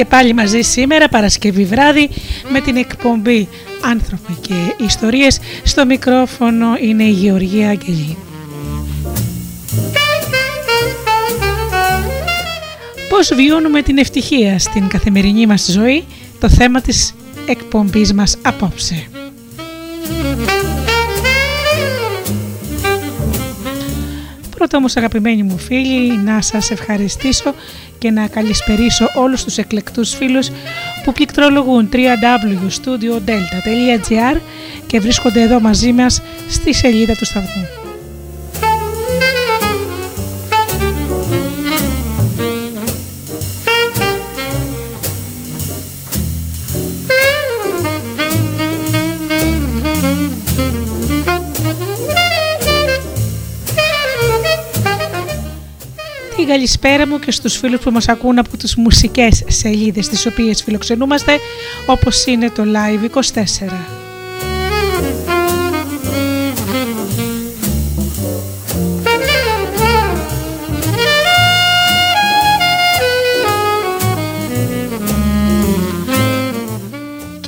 Και πάλι μαζί σήμερα Παρασκευή βράδυ με την εκπομπή «Άνθρωποι και Ιστορίες» στο μικρόφωνο είναι η Γεωργία Αγγελή. Πώς βιώνουμε την ευτυχία στην καθημερινή μας ζωή; Το θέμα της εκπομπής μας απόψε. Πρώτα όμως αγαπημένοι μου φίλοι να σας ευχαριστήσω και να καλησπερίσω όλους τους εκλεκτούς φίλους που πληκτρολογούν www.studiodelta.gr και βρίσκονται εδώ μαζί μας στη σελίδα του σταθμού. Καλησπέρα μου και στους φίλους που μας ακούν από τις μουσικές σελίδες τις οποίες φιλοξενούμαστε όπως είναι το Live 24.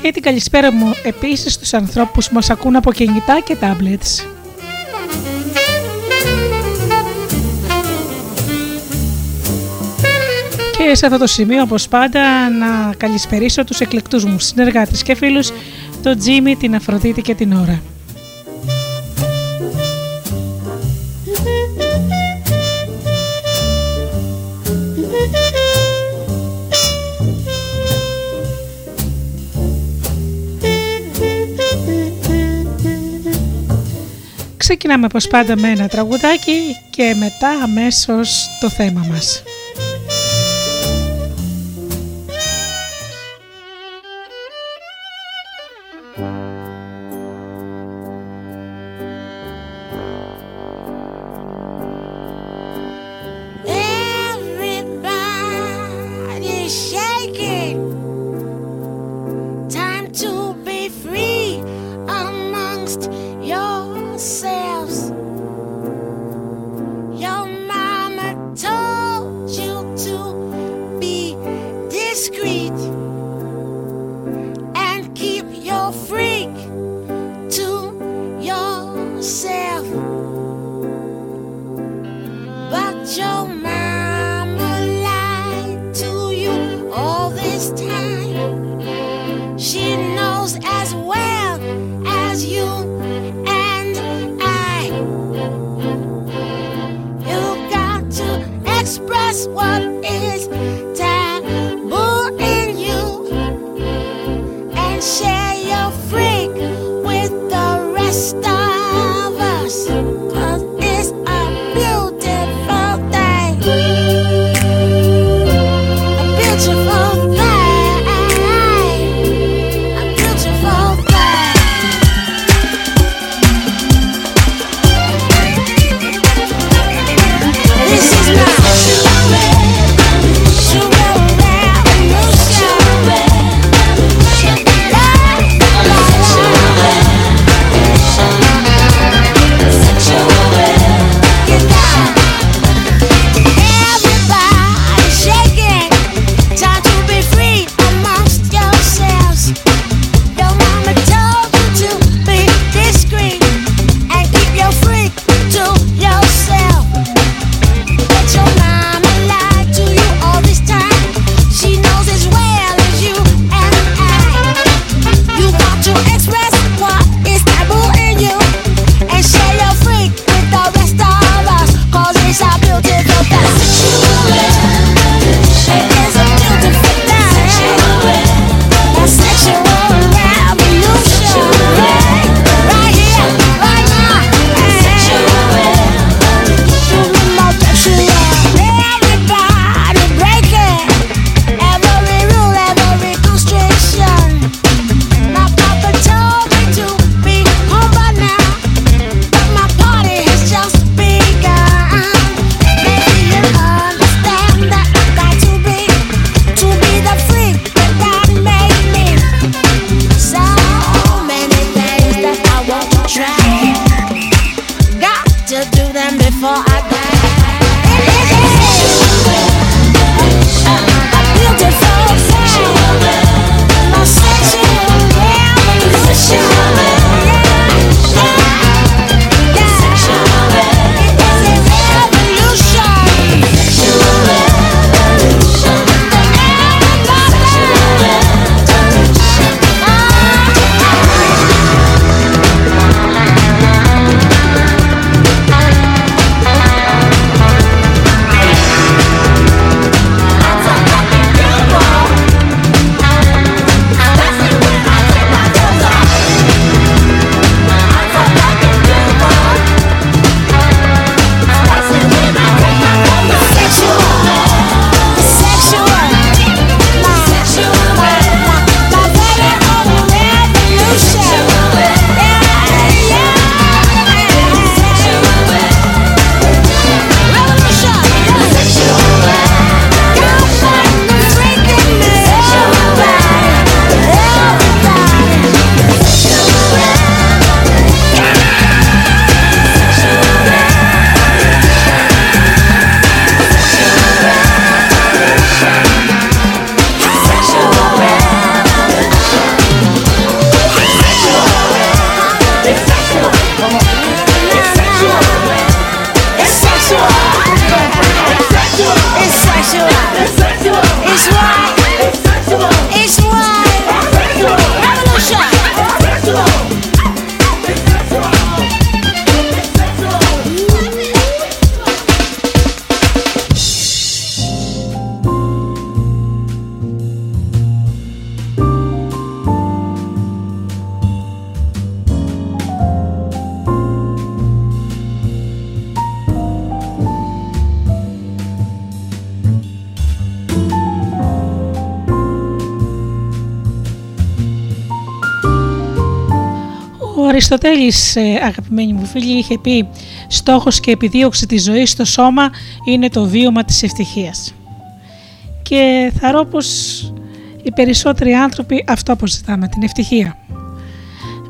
Και την καλησπέρα μου επίσης στους ανθρώπους που μας ακούν από κινητά και tablets. Και σε αυτό το σημείο, όπως πάντα, να καλησπερίσω τους εκλεκτούς μου συνεργάτες και φίλους, τον Τζίμι, την Αφροδίτη και την Ωρα. Ξεκινάμε πως πάντα με ένα τραγουδάκι και μετά αμέσως το θέμα μας. Αριστοτέλης, ε, αγαπημένοι μου φίλοι, είχε πει «Στόχος και επιδίωξη της ζωής στο σώμα είναι το βίωμα της ευτυχίας». Και θα πως οι περισσότεροι άνθρωποι αυτό αποζητάμε, την ευτυχία.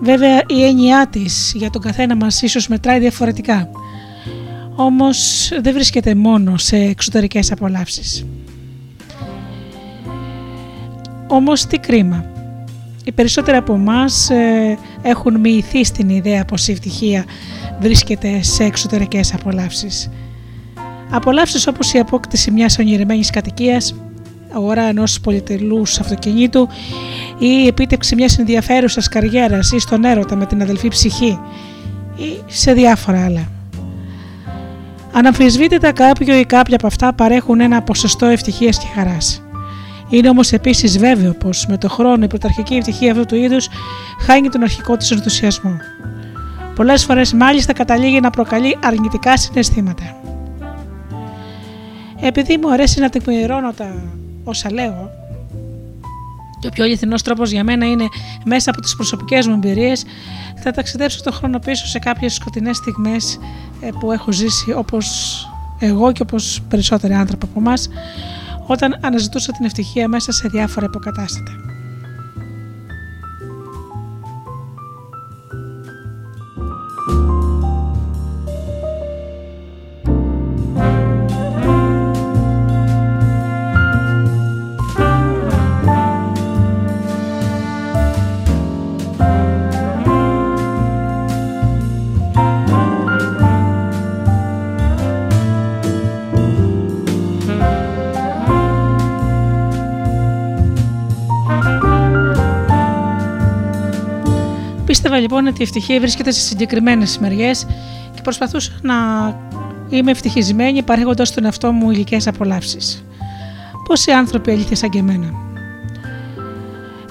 Βέβαια η έννοιά της για τον καθένα μας ίσως μετράει διαφορετικά. Όμως δεν βρίσκεται μόνο σε εξωτερικές απολαύσεις. Όμως τι κρίμα. Οι περισσότεροι από εμάς έχουν μοιηθεί στην ιδέα πως η ευτυχία βρίσκεται σε εξωτερικές απολαύσεις. Απολαύσεις όπως η απόκτηση μιας ονειρεμένης κατοικίας, αγορά ενός πολυτελούς αυτοκινήτου ή η επίτευξη μιας ενδιαφέρουσας καριέρας ή στον έρωτα με την αδελφή ψυχή ή σε διάφορα άλλα. Αναμφισβήτητα κάποιο ή κάποια από αυτά παρέχουν ένα ποσοστό ευτυχίας και χαράς. Είναι όμως επίσης βέβαιο πως με το χρόνο η πρωταρχική ευτυχία αυτού του είδους χάνει τον αρχικό της ενθουσιασμό. Πολλές φορές μάλιστα καταλήγει να προκαλεί αρνητικά συναισθήματα. Επειδή μου αρέσει να τεκμηρώνω τα όσα λέω, και ο πιο αληθινός τρόπος για μένα είναι μέσα από τις προσωπικές μου εμπειρίες, θα ταξιδέψω το χρόνο πίσω σε κάποιες σκοτεινές στιγμές ε, που έχω ζήσει όπως εγώ και όπως περισσότεροι άνθρωποι από εμάς, όταν αναζητούσα την ευτυχία μέσα σε διάφορα υποκατάστατα. Ότι η ευτυχία βρίσκεται σε συγκεκριμένες μεριές και προσπαθούσα να είμαι ευτυχισμένη παρέχοντας τον εαυτό μου υλικές απολαύσεις. Πόσοι άνθρωποι αλήθεια σαν και εμένα;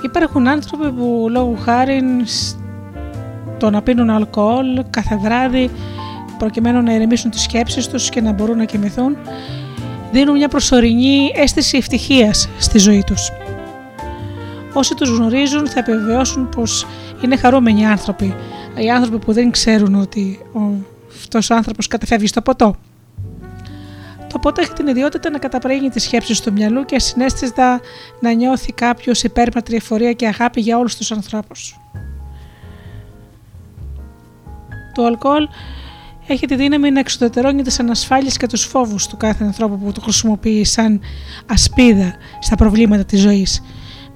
Υπάρχουν άνθρωποι που λόγω χάρη το να πίνουν αλκοόλ κάθε βράδυ προκειμένου να ηρεμήσουν τις σκέψεις τους και να μπορούν να κοιμηθούν δίνουν μια προσωρινή αίσθηση ευτυχίας στη ζωή τους. Όσοι τους γνωρίζουν θα επιβεβαιώσουν πως είναι χαρούμενοι άνθρωποι. Οι άνθρωποι που δεν ξέρουν ότι αυτός ο άνθρωπος κατεφεύγει στο ποτό. Το ποτό έχει την ιδιότητα να καταπραίνει τις σκέψεις του μυαλού και ασυνέστητα να νιώθει κάποιος υπέρπατρη εφορία και αγάπη για όλους τους ανθρώπους. Το αλκοόλ έχει τη δύναμη να εξουδετερώνει τις ανασφάλειες και τους φόβους του κάθε ανθρώπου που το χρησιμοποιεί σαν ασπίδα στα προβλήματα της ζωής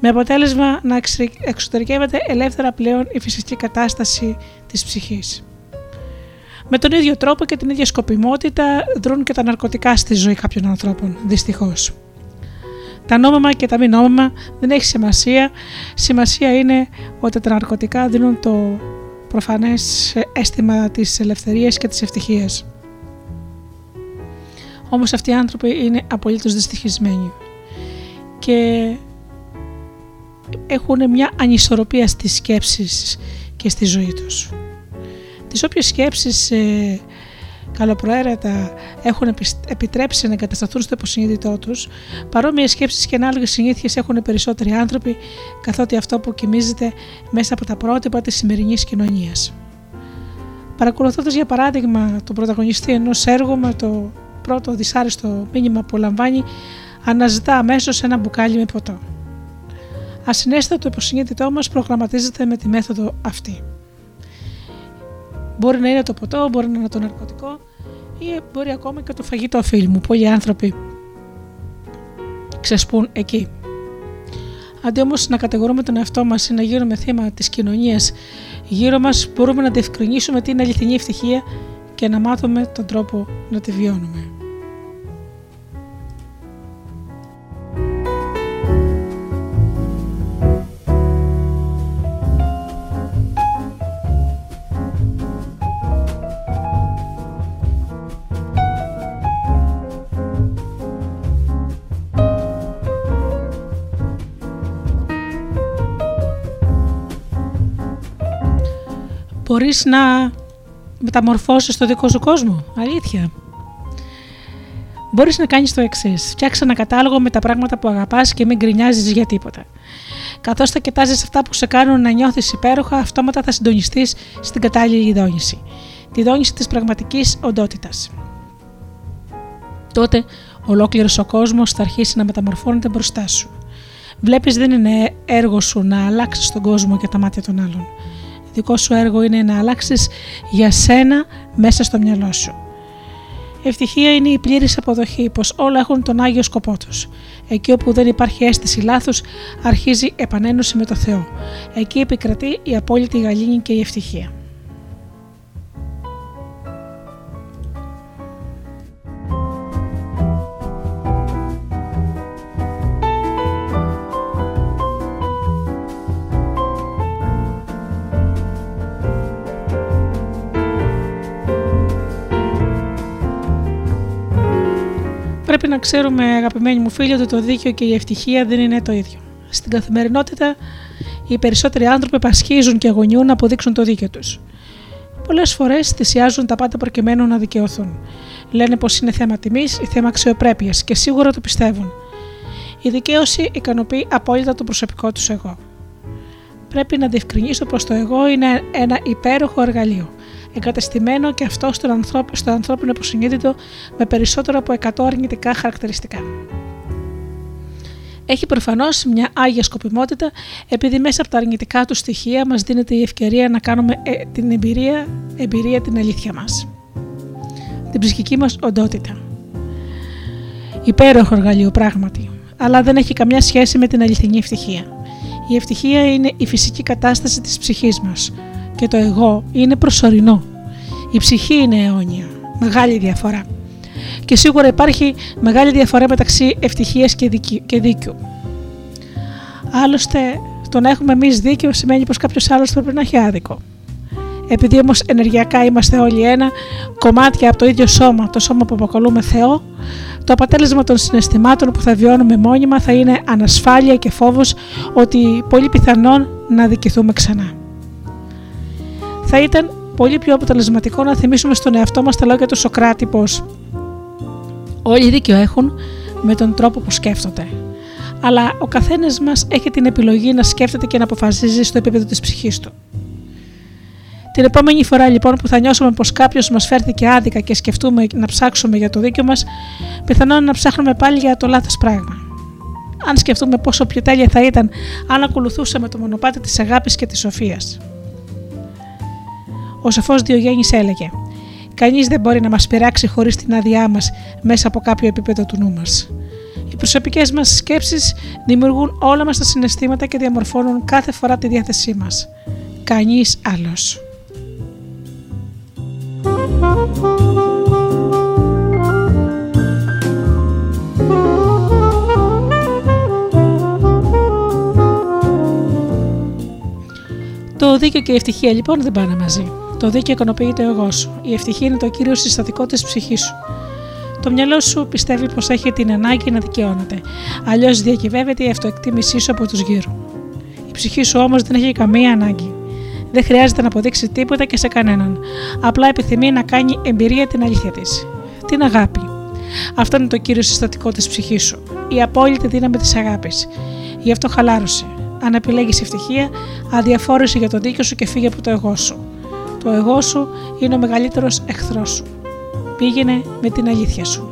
με αποτέλεσμα να εξωτερικεύεται ελεύθερα πλέον η φυσική κατάσταση της ψυχής. Με τον ίδιο τρόπο και την ίδια σκοπιμότητα δρούν και τα ναρκωτικά στη ζωή κάποιων ανθρώπων, δυστυχώς. Τα νόμιμα και τα μη νόμιμα δεν έχει σημασία. Σημασία είναι ότι τα ναρκωτικά δίνουν το προφανές αίσθημα της ελευθερίας και της ευτυχίας. Όμως αυτοί οι άνθρωποι είναι απολύτως δυστυχισμένοι. Και έχουν μια ανισορροπία στις σκέψεις και στη ζωή τους. Τις όποιες σκέψεις ε, καλοπροαίρετα έχουν επιτρέψει να εγκατασταθούν στο υποσυνείδητό τους, παρόμοιες σκέψεις και ανάλογες συνήθειες έχουν περισσότεροι άνθρωποι, καθότι αυτό που κοιμίζεται μέσα από τα πρότυπα της σημερινής κοινωνίας. Παρακολουθώντας για παράδειγμα τον πρωταγωνιστή ενός έργου με το πρώτο δυσάρεστο μήνυμα που λαμβάνει, αναζητά αμέσως ένα μπουκάλι με ποτό. Ασυνέστατα το υποσυνείδητό μας προγραμματίζεται με τη μέθοδο αυτή. Μπορεί να είναι το ποτό, μπορεί να είναι το ναρκωτικό ή μπορεί ακόμα και το φαγητό φίλου μου. Πολλοί άνθρωποι ξεσπούν εκεί. Αντί όμως να κατηγορούμε τον εαυτό μας ή να γίνουμε θύμα της κοινωνίας γύρω μας, μπορούμε να διευκρινίσουμε τι είναι αληθινή ευτυχία και να μάθουμε τον τρόπο να τη βιώνουμε. Μπορείς να μεταμορφώσεις το δικό σου κόσμο. Αλήθεια. Μπορείς να κάνεις το εξής. Φτιάξε ένα κατάλογο με τα πράγματα που αγαπάς και μην γκρινιάζεις για τίποτα. Καθώς θα κοιτάζεις αυτά που σε κάνουν να νιώθεις υπέροχα, αυτόματα θα συντονιστείς στην κατάλληλη δόνηση. Τη δόνηση της πραγματικής οντότητας. Τότε ολόκληρος ο κόσμος θα αρχίσει να μεταμορφώνεται μπροστά σου. Βλέπεις, δεν είναι έργο σου να αλλάξεις τον κόσμο και τα μάτια των άλλων. Δικό σου έργο είναι να αλλάξεις για σένα μέσα στο μυαλό σου. Ευτυχία είναι η πλήρης αποδοχή πως όλα έχουν τον άγιο σκοπό τους. Εκεί όπου δεν υπάρχει αίσθηση λάθους, αρχίζει επανένωση με το Θεό. Εκεί επικρατεί η απόλυτη γαλήνη και η ευτυχία. Πρέπει να ξέρουμε, αγαπημένοι μου φίλοι, ότι το δίκαιο και η ευτυχία δεν είναι το ίδιο. Στην καθημερινότητα, οι περισσότεροι άνθρωποι πασχίζουν και αγωνιούν να αποδείξουν το δίκαιο τους. Πολλές φορές θυσιάζουν τα πάντα προκειμένου να δικαιωθούν. Λένε πως είναι θέμα τιμής ή θέμα αξιοπρέπειας και σίγουρα το πιστεύουν. Η δικαίωση ικανοποιεί απόλυτα το προσωπικό τους εγώ. Πρέπει να διευκρινίσω πως το εγώ είναι ένα υπέροχο εργαλείο εγκατεστημένο και αυτό στον ανθρώπ, στο ανθρώπινο υποσυνείδητο με περισσότερο από 100 αρνητικά χαρακτηριστικά. Έχει προφανώς μια άγια σκοπιμότητα, επειδή μέσα από τα αρνητικά του στοιχεία μας δίνεται η ευκαιρία να κάνουμε ε, την εμπειρία, εμπειρία την αλήθεια μας. Την ψυχική μας οντότητα. Υπέροχο εργαλείο πράγματι, αλλά δεν έχει καμιά σχέση με την αληθινή ευτυχία. Η ευτυχία είναι η φυσική κατάσταση της ψυχής μας, και το εγώ είναι προσωρινό. Η ψυχή είναι αιώνια. Μεγάλη διαφορά. Και σίγουρα υπάρχει μεγάλη διαφορά μεταξύ ευτυχίας και δίκαιου. Άλλωστε, το να έχουμε εμείς δίκαιο σημαίνει πως κάποιος άλλος πρέπει να έχει άδικο. Επειδή όμως ενεργειακά είμαστε όλοι ένα, κομμάτια από το ίδιο σώμα, το σώμα που αποκαλούμε Θεό, το αποτέλεσμα των συναισθημάτων που θα βιώνουμε μόνιμα θα είναι ανασφάλεια και φόβος ότι πολύ πιθανόν να δικηθούμε ξανά θα ήταν πολύ πιο αποτελεσματικό να θυμίσουμε στον εαυτό μας τα λόγια του Σοκράτη πως όλοι δίκιο έχουν με τον τρόπο που σκέφτονται. Αλλά ο καθένας μας έχει την επιλογή να σκέφτεται και να αποφασίζει στο επίπεδο της ψυχής του. Την επόμενη φορά λοιπόν που θα νιώσουμε πως κάποιος μας φέρθηκε άδικα και σκεφτούμε να ψάξουμε για το δίκιο μας, πιθανόν να ψάχνουμε πάλι για το λάθος πράγμα. Αν σκεφτούμε πόσο πιο τέλεια θα ήταν αν ακολουθούσαμε το μονοπάτι της αγάπης και της σοφίας. Ο σοφό Διογέννης έλεγε: Κανείς δεν μπορεί να μας πειράξει χωρίς την άδειά μας μέσα από κάποιο επίπεδο του νου μας. Οι προσωπικές μας σκέψεις δημιουργούν όλα μας τα συναισθήματα και διαμορφώνουν κάθε φορά τη διάθεσή μας. Κανείς άλλος. Το δίκαιο και η ευτυχία λοιπόν δεν πάνε μαζί. Το δίκαιο ικανοποιεί το εγώ σου. Η ευτυχία είναι το κύριο συστατικό της ψυχής σου. Το μυαλό σου πιστεύει πως έχει την ανάγκη να δικαιώνεται. Αλλιώς διακυβεύεται η αυτοεκτίμησή σου από τους γύρω. Η ψυχή σου όμως δεν έχει καμία ανάγκη. Δεν χρειάζεται να αποδείξει τίποτα και σε κανέναν. Απλά επιθυμεί να κάνει εμπειρία την αλήθεια της. Την αγάπη. Αυτό είναι το κύριο συστατικό της ψυχής σου. Η απόλυτη δύναμη της αγάπης. Γι' αυτό χαλάρωσε. Αν επιλέγει ευτυχία, αδιαφόρησε για το δίκιο σου και φύγε από το εγώ σου. Το εγώ σου είναι ο μεγαλύτερος εχθρός σου. Πήγαινε με την αλήθεια σου.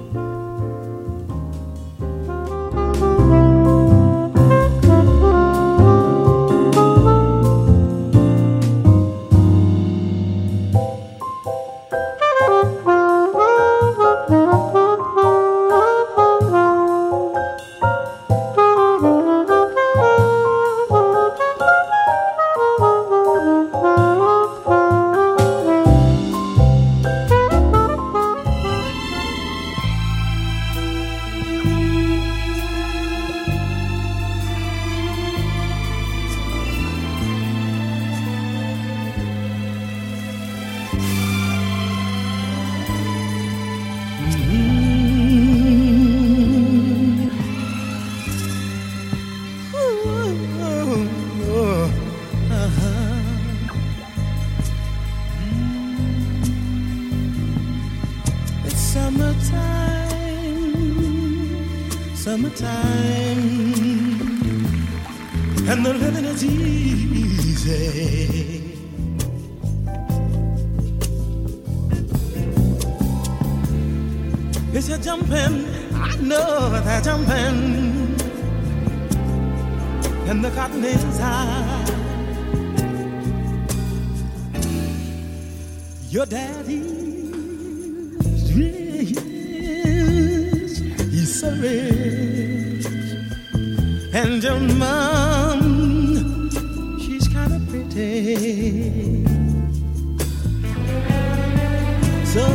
And your mom, she's kind of pretty. So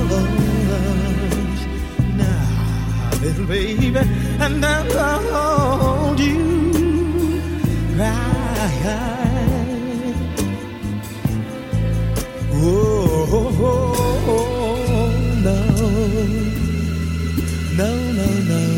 now, little baby, and I'll hold you right. Oh, oh, oh, oh, no, no, no, no.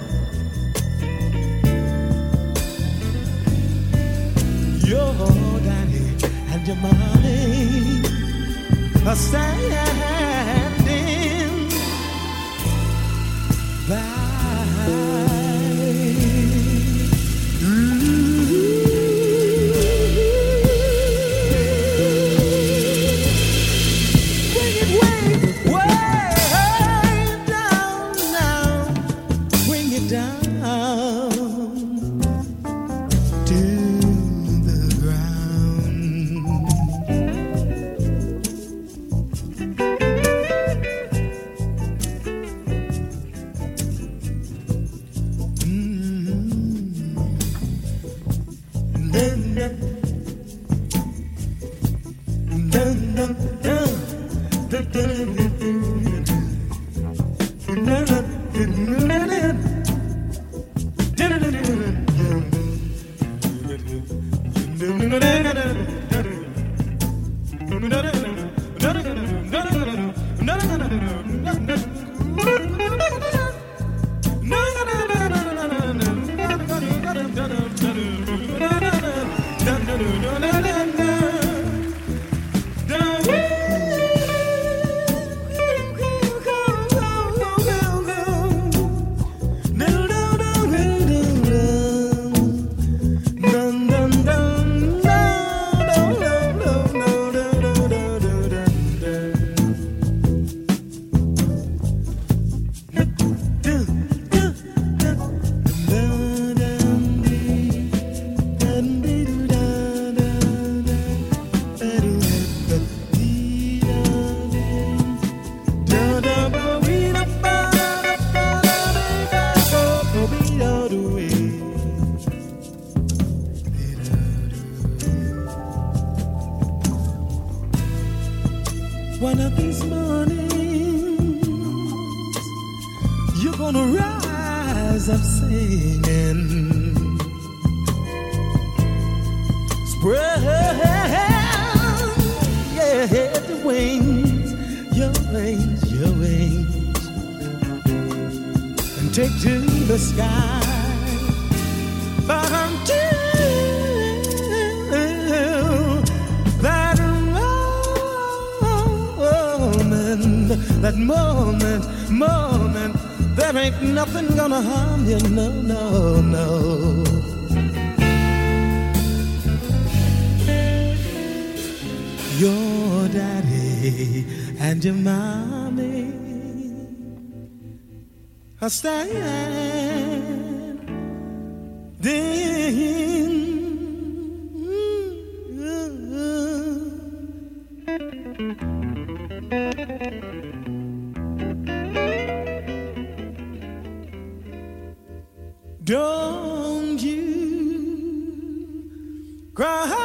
your. I say. That moment, moment, there ain't nothing gonna harm you, no, no, no. Your daddy and your mommy are standing. Don't you cry.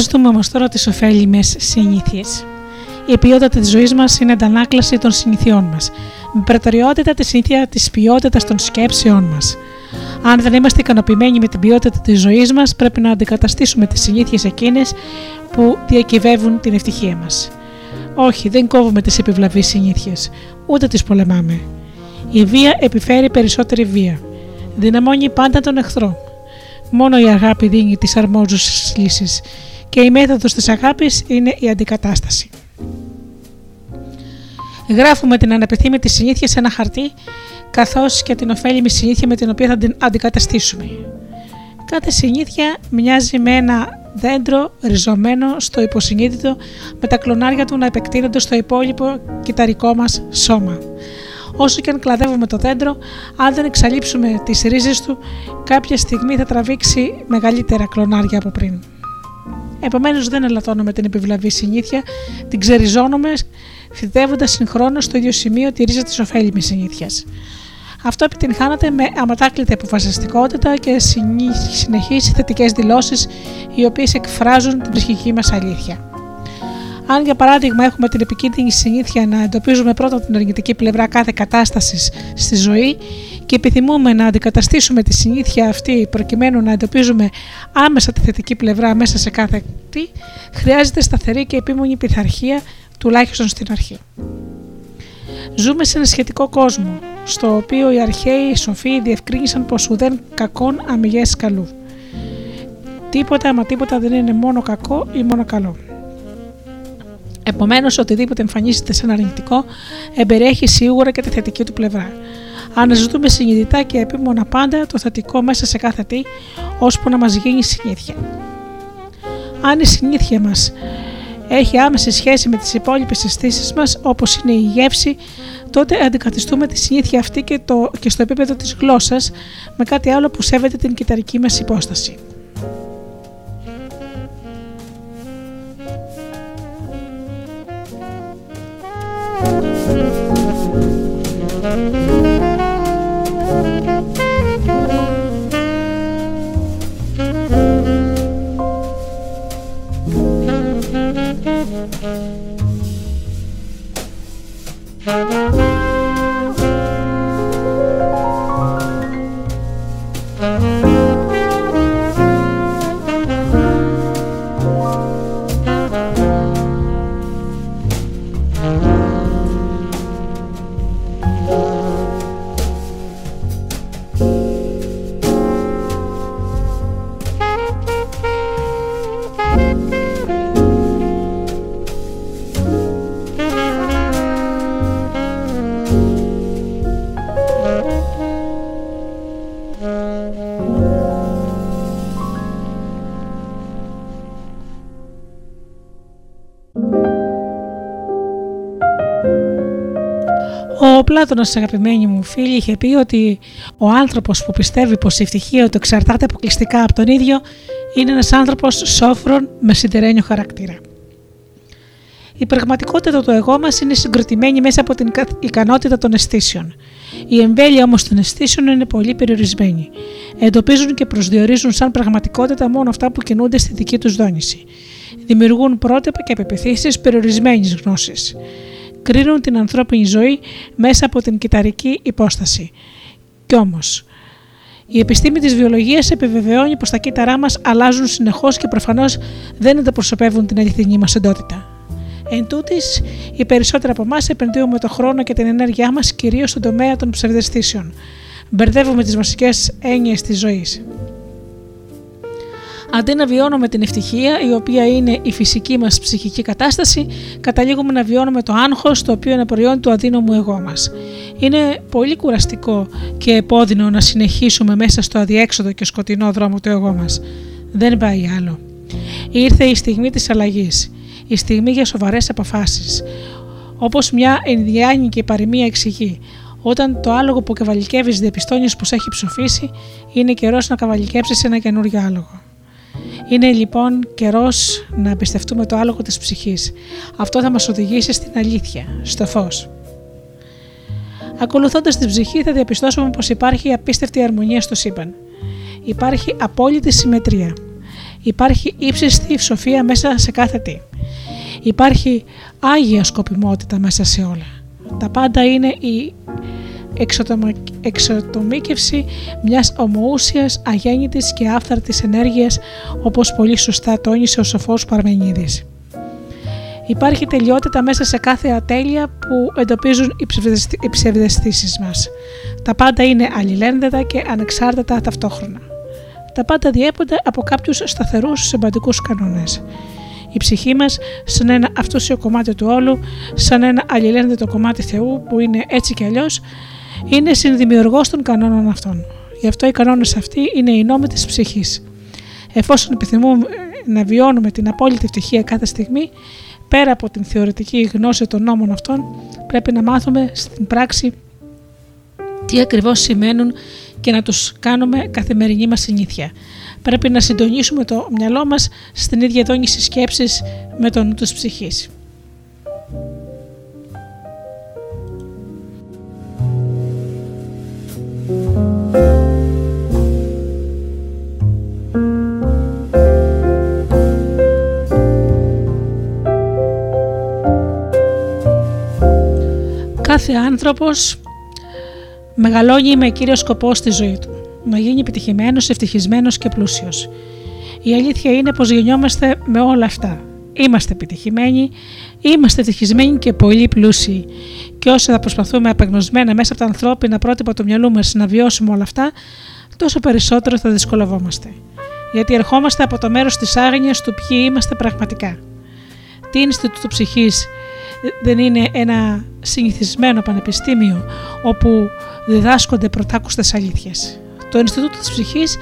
Ας δούμε όμως τώρα τις ωφέλιμες συνήθειες. Η ποιότητα της ζωής μας είναι αντανάκλαση των συνηθιών μας. Με προτεραιότητα τη συνήθεια της ποιότητας των σκέψεών μας. Αν δεν είμαστε ικανοποιημένοι με την ποιότητα της ζωής μας, πρέπει να αντικαταστήσουμε τις συνήθειες εκείνες που διακυβεύουν την ευτυχία μας. Όχι, δεν κόβουμε τις επιβλαβείς συνήθειες, ούτε τις πολεμάμε. Η βία επιφέρει περισσότερη βία. Δυναμώνει πάντα τον εχθρό. Μόνο η αγάπη δίνει τις αρμόζουσες λύσεις και η μέθοδος της αγάπης είναι η αντικατάσταση. Γράφουμε την αναπεθύμητη συνήθεια σε ένα χαρτί καθώς και την ωφέλιμη συνήθεια με την οποία θα την αντικαταστήσουμε. Κάθε συνήθεια μοιάζει με ένα δέντρο ριζωμένο στο υποσυνείδητο με τα κλονάρια του να επεκτείνονται στο υπόλοιπο κυταρικό μας σώμα. Όσο και αν κλαδεύουμε το δέντρο, αν δεν εξαλείψουμε τις ρίζες του, κάποια στιγμή θα τραβήξει μεγαλύτερα κλονάρια από πριν. Επομένως δεν ελαττώνουμε την επιβλαβή συνήθεια, την ξεριζώνουμε φυτεύοντα συγχρόνως στο ίδιο σημείο τη ρίζα της ωφέλιμης συνήθειας. Αυτό επιτυγχάνεται με αματάκλητη αποφασιστικότητα και συνεχείς θετικές δηλώσεις οι οποίες εκφράζουν την ψυχική μας αλήθεια. Αν για παράδειγμα έχουμε την επικίνδυνη συνήθεια να εντοπίζουμε πρώτα την αρνητική πλευρά κάθε κατάστασης στη ζωή και επιθυμούμε να αντικαταστήσουμε τη συνήθεια αυτή προκειμένου να εντοπίζουμε άμεσα τη θετική πλευρά μέσα σε κάθε τι, χρειάζεται σταθερή και επίμονη πειθαρχία τουλάχιστον στην αρχή. Ζούμε σε ένα σχετικό κόσμο, στο οποίο οι αρχαίοι σοφοί διευκρίνησαν πως ουδέν κακόν αμυγές καλού. Τίποτα μα τίποτα δεν είναι μόνο κακό ή μόνο καλό. Επομένως, οτιδήποτε εμφανίζεται σαν αρνητικό εμπεριέχει σίγουρα και τη θετική του πλευρά. Αναζητούμε συνειδητά και επίμονα πάντα το θετικό μέσα σε κάθε τι, ώσπου να μας γίνει συνήθεια. Αν η συνήθεια μας έχει άμεση σχέση με τις υπόλοιπες αισθήσεις μας όπως είναι η γεύση, τότε αντικαθιστούμε τη συνήθεια αυτή και, το, και στο επίπεδο της γλώσσας με κάτι άλλο που σέβεται την κυταρική μας υπόσταση. Ο Πλάτωνα, αγαπημένοι μου φίλοι, είχε πει ότι ο άνθρωπος που πιστεύει πως η ευτυχία του εξαρτάται αποκλειστικά από τον ίδιο είναι ένας άνθρωπος σόφρον με σιδερένιο χαρακτήρα. Η πραγματικότητα του εγώ μας είναι συγκροτημένη μέσα από την ικανότητα των αισθήσεων. Η εμβέλεια όμως των αισθήσεων είναι πολύ περιορισμένη. Εντοπίζουν και προσδιορίζουν σαν πραγματικότητα μόνο αυτά που κινούνται στη δική τους δόνηση. Δημιουργούν πρότυπα και πεπιθήσει περιορισμένης γνώσης. Κρίνουν την ανθρώπινη ζωή μέσα από την κυταρική υπόσταση. Κι όμως, η επιστήμη της βιολογίας επιβεβαιώνει πως τα κύτταρά μας αλλάζουν συνεχώς και προφανώς δεν ανταπροσωπεύουν την αληθινή μας εντότητα. Εν τούτης, οι περισσότεροι από εμάς επενδύουμε το χρόνο και την ενέργειά μας κυρίως στον τομέα των ψευδεστήσεων. Μπερδεύουμε τις βασικές έννοιες της ζωής. Αντί να βιώνουμε την ευτυχία, η οποία είναι η φυσική μας ψυχική κατάσταση, καταλήγουμε να βιώνουμε το άγχος, το οποίο είναι προϊόν του αδύναμου εγώ μας. Είναι πολύ κουραστικό και επώδυνο να συνεχίσουμε μέσα στο αδιέξοδο και σκοτεινό δρόμο του εγώ μας. Δεν πάει άλλο. Ήρθε η στιγμή της αλλαγής, η στιγμή για σοβαρές αποφάσεις. Όπως μια ενδιάνικη παροιμία εξηγεί, όταν το άλογο που καβαλικεύεις διαπιστώνεις πως έχει ψοφήσει, είναι καιρός να καβαλικέψεις ένα καινούριο άλογο. Είναι λοιπόν καιρός να εμπιστευτούμε το άλογο της ψυχής. Αυτό θα μας οδηγήσει στην αλήθεια, στο φως. Ακολουθώντας την ψυχή, θα διαπιστώσουμε πως υπάρχει απίστευτη αρμονία στο σύμπαν. Υπάρχει απόλυτη συμμετρία. Υπάρχει ύψιστη σοφία μέσα σε κάθε τι. Υπάρχει άγια σκοπιμότητα μέσα σε όλα. Τα πάντα είναι η εξατομίκευση μιας ομοούσιας, αγέννητης και άφθαρτης ενέργειας όπως πολύ σωστά τόνισε ο σοφός Παρμενίδης. Υπάρχει τελειότητα μέσα σε κάθε ατέλεια που εντοπίζουν οι ψευδεστήσεις μας. Τα πάντα είναι αλληλένδετα και ανεξάρτητα ταυτόχρονα. Τα πάντα διέπονται από κάποιους σταθερούς συμπαντικούς κανόνες. Η ψυχή μας σαν ένα αυτούσιο κομμάτι του όλου, σαν ένα αλληλένδετο κομμάτι Θεού που είναι έτσι κι αλλιώς, είναι συνδημιουργός των κανόνων αυτών. Γι' αυτό οι κανόνες αυτοί είναι οι νόμοι της ψυχής. Εφόσον επιθυμούμε να βιώνουμε την απόλυτη ευτυχία κάθε στιγμή, πέρα από την θεωρητική γνώση των νόμων αυτών, πρέπει να μάθουμε στην πράξη τι ακριβώς σημαίνουν και να τους κάνουμε καθημερινή μας συνήθεια. Πρέπει να συντονίσουμε το μυαλό μας στην ίδια δόνηση σκέψης με τον νου της ψυχής. Κάθε άνθρωπος μεγαλώνει με κύριο σκοπό στη ζωή του. Να γίνει επιτυχημένος, ευτυχισμένος και πλούσιος. Η αλήθεια είναι πως γεννιόμαστε με όλα αυτά. Είμαστε επιτυχημένοι, είμαστε ευτυχισμένοι και πολύ πλούσιοι. Και όσο θα προσπαθούμε απεγνωσμένα μέσα από τα ανθρώπινα πρότυπα του μυαλού μας να βιώσουμε όλα αυτά, τόσο περισσότερο θα δυσκολευόμαστε. Γιατί ερχόμαστε από το μέρος της άγνοιας του ποιοι είμαστε πραγματικά. Τι Ινστιτούτο Ψυχής δεν είναι ένα συνηθισμένο πανεπιστήμιο όπου διδάσκονται πρωτάκουστες αλήθειες. Το Ινστιτούτο της Ψυχής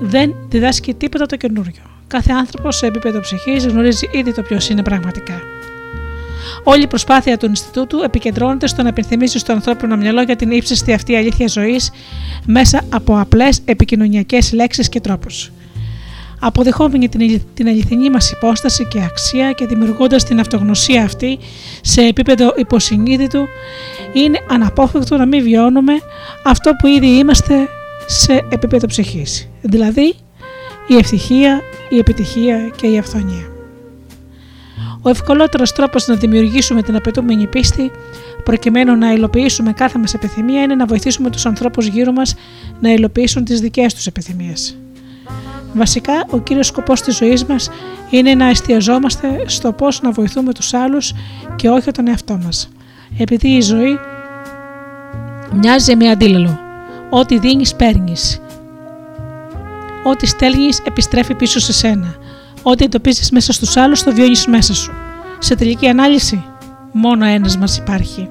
δεν διδάσκει τίποτα το καινούριο. Κάθε άνθρωπο σε επίπεδο ψυχής γνωρίζει ήδη το ποιος είναι πραγματικά. Όλη η προσπάθεια του Ινστιτούτου επικεντρώνεται στο να επιθυμήσει στο ανθρώπινο μυαλό για την ύψιστη αυτή αλήθεια ζωής μέσα από απλές επικοινωνιακές λέξεις και τρόπους αποδεχόμενοι την, την αληθινή μας υπόσταση και αξία και δημιουργώντας την αυτογνωσία αυτή σε επίπεδο υποσυνείδητου, είναι αναπόφευκτο να μην βιώνουμε αυτό που ήδη είμαστε σε επίπεδο ψυχής, δηλαδή η ευτυχία, η επιτυχία και η αυθονία. Ο ευκολότερος τρόπος να δημιουργήσουμε την απαιτούμενη πίστη προκειμένου να υλοποιήσουμε κάθε μας επιθυμία είναι να βοηθήσουμε τους ανθρώπους γύρω μας να υλοποιήσουν τις δικές τους επιθυμίες. Βασικά, ο κύριος σκοπός της ζωής μας είναι να εστιαζόμαστε στο πώς να βοηθούμε τους άλλους και όχι τον εαυτό μας. Επειδή η ζωή μοιάζει με αντίλαλο. Ό,τι δίνεις παίρνεις. Ό,τι στέλνεις επιστρέφει πίσω σε σένα. Ό,τι εντοπίζεις μέσα στους άλλους το βιώνεις μέσα σου. Σε τελική ανάλυση, μόνο ένας μας υπάρχει.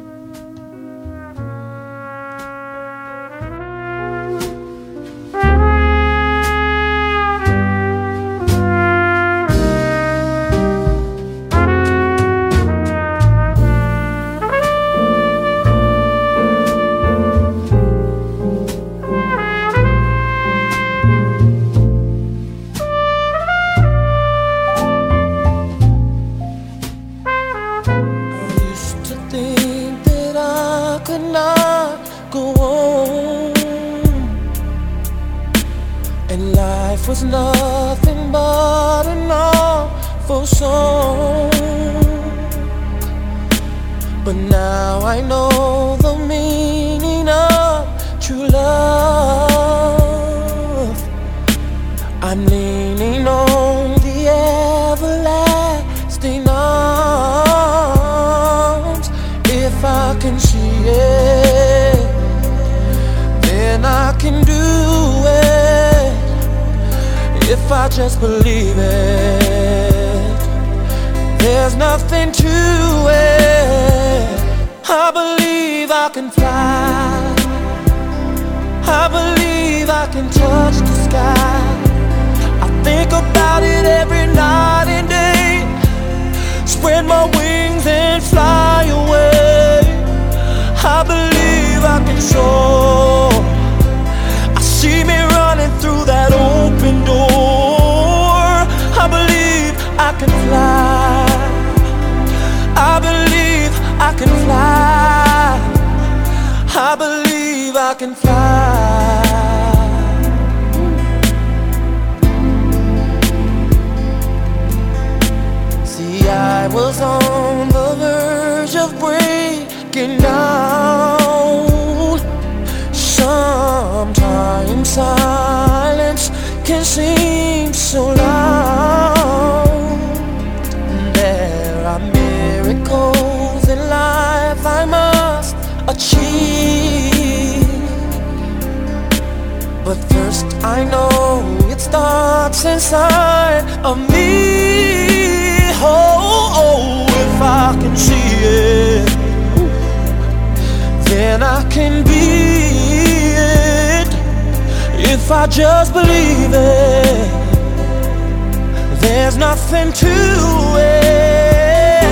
looking down. Sometimes silence can seem so loud. There are miracles in life I must achieve. But first, I know it starts inside. If I just believe it, there's nothing to it.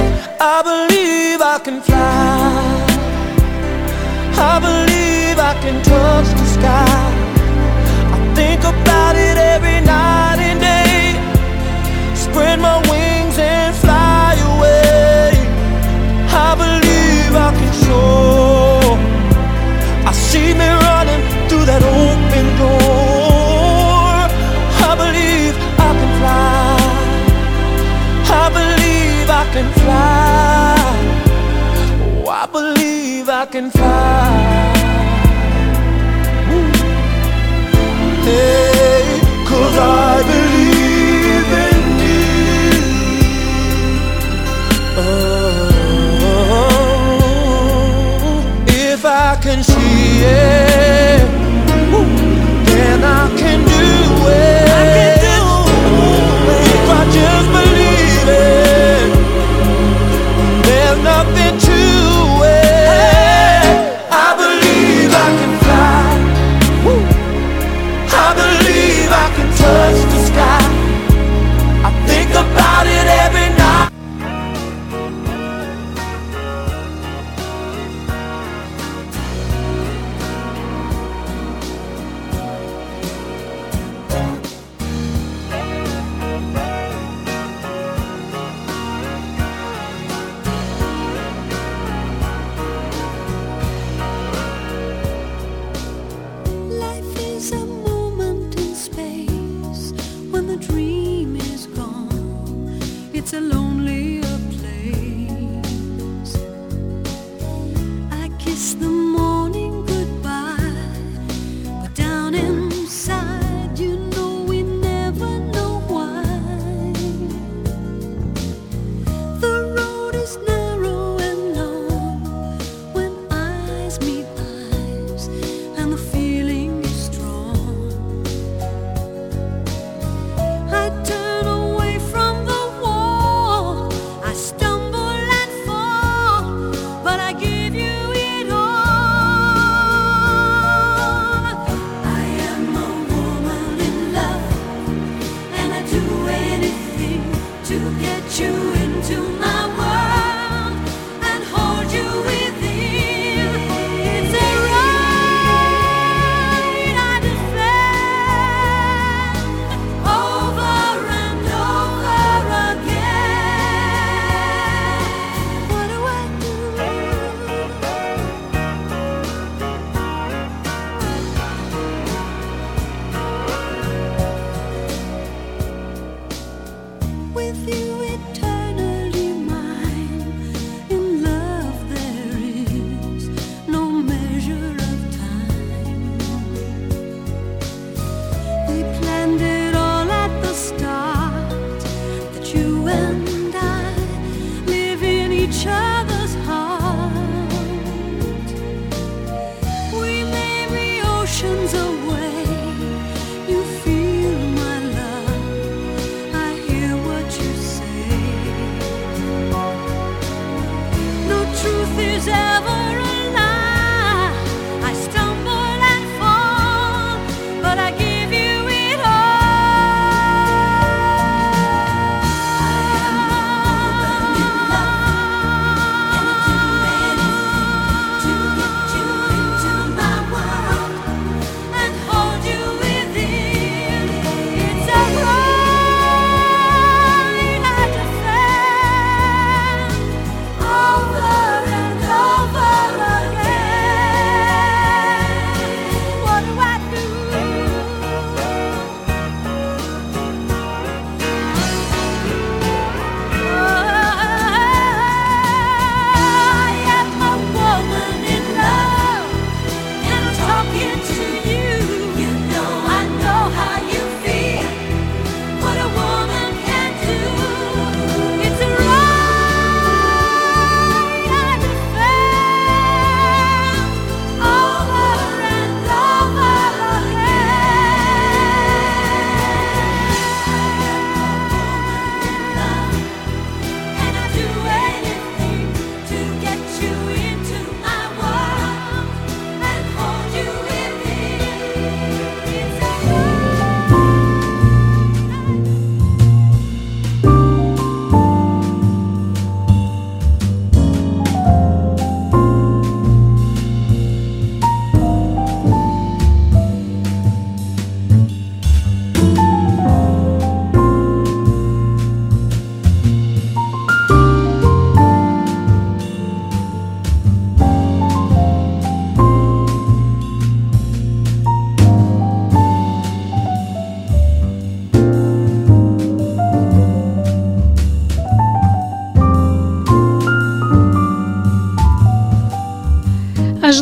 I believe I can fly. I believe I can touch.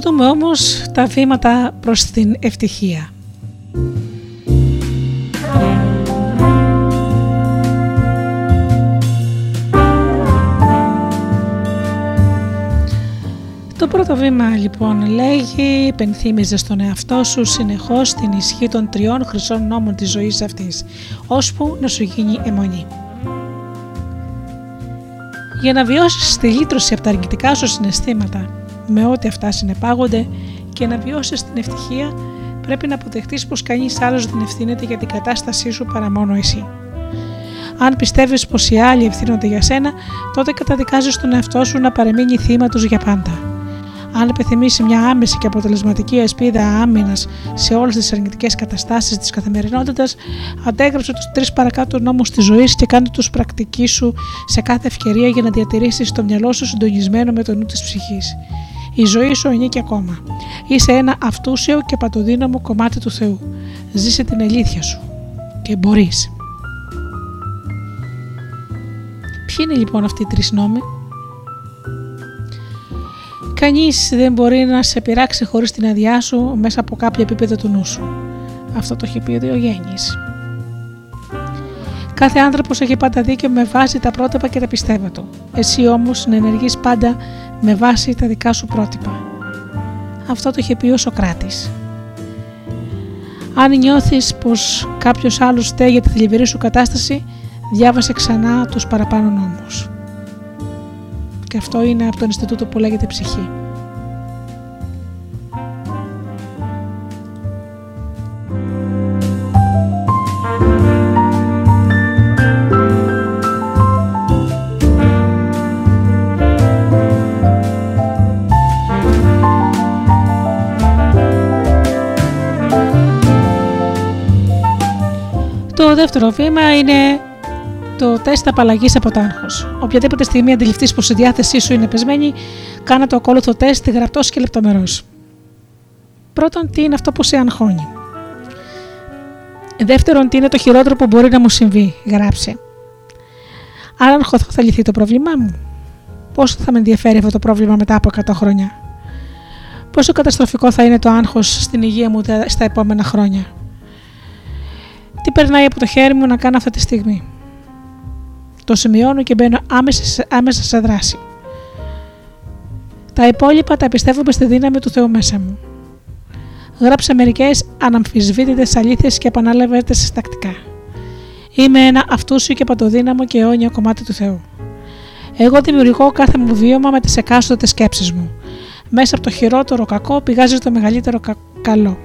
Δούμε όμως τα βήματα προς την ευτυχία. Το πρώτο βήμα λοιπόν λέγει υπενθύμιζε στον εαυτό σου συνεχώς την ισχύ των τριών χρυσών νόμων της ζωής αυτής, ώσπου να σου γίνει αιμονή. Για να βιώσεις τη λύτρωση από τα αρνητικά σου συναισθήματα, με ό,τι αυτά συνεπάγονται και να βιώσεις την ευτυχία, πρέπει να αποδεχτείς πως κανείς άλλος δεν ευθύνεται για την κατάστασή σου παρά μόνο εσύ. Αν πιστεύεις πως οι άλλοι ευθύνονται για σένα, τότε καταδικάζεις τον εαυτό σου να παραμείνει θύμα τους για πάντα. Αν επιθυμήσει μια άμεση και αποτελεσματική ασπίδα άμυνας σε όλες τις αρνητικές καταστάσεις της καθημερινότητας, αντέγραψε τους τρεις παρακάτω νόμους της ζωής και κάνε τους πρακτική σου σε κάθε ευκαιρία για να διατηρήσεις το μυαλό σου συντονισμένο με το νου της ψυχής. Η ζωή σου ανήκει ακόμα. Είσαι ένα αυτούσιο και παντοδύναμο κομμάτι του Θεού. Ζήσε την αλήθεια σου. Και μπορείς. Ποιοι είναι λοιπόν αυτοί οι τρεις νόμοι; Κανείς δεν μπορεί να σε πειράξει χωρίς την αδειά σου μέσα από κάποιο επίπεδο του νου σου. Αυτό το έχει πει ο Διογέννης. Κάθε άνθρωπος έχει πάντα δίκιο με βάση τα πρότυπα και τα πιστεύω του. Εσύ όμως να ενεργείς πάντα με βάση τα δικά σου πρότυπα. Αυτό το είχε πει ο Σοκράτης. Αν νιώθεις πως κάποιος άλλος στέει για τη θλιβερή σου κατάσταση, διάβασε ξανά τους παραπάνω νόμους. Και αυτό είναι από το Ινστιτούτο που λέγεται ψυχή. Δεύτερο βήμα είναι το τεστ απαλλαγής από το άγχος. Οποιαδήποτε στιγμή αντιληφθείς πως η διάθεσή σου είναι πεσμένη, κάνε το ακόλουθο τεστ γραπτός και λεπτομερός. Πρώτον, τι είναι αυτό που σε αγχώνει; Δεύτερον, τι είναι το χειρότερο που μπορεί να μου συμβεί; Γράψε. Αν αγχωθώ, θα λυθεί το πρόβλημά μου. Πόσο θα με ενδιαφέρει αυτό το πρόβλημα μετά από 100 χρόνια; Πόσο καταστροφικό θα είναι το άγχος στην υγεία μου στα επόμενα χρόνια; Τι περνάει από το χέρι μου να κάνω αυτή τη στιγμή. Το σημειώνω και μπαίνω άμεσα, άμεσα σε δράση. Τα υπόλοιπα τα πιστεύουμε στη δύναμη του Θεού μέσα μου. Γράψε μερικές αναμφισβήτητες αλήθειες και επανάλαβες τις τακτικά. Είμαι ένα αυτούσιο και παντοδύναμο και αιώνιο κομμάτι του Θεού. Εγώ δημιουργώ κάθε μου βίωμα με τις εκάστοτε σκέψεις μου. Μέσα από το χειρότερο κακό πηγάζει το μεγαλύτερο κα- καλό.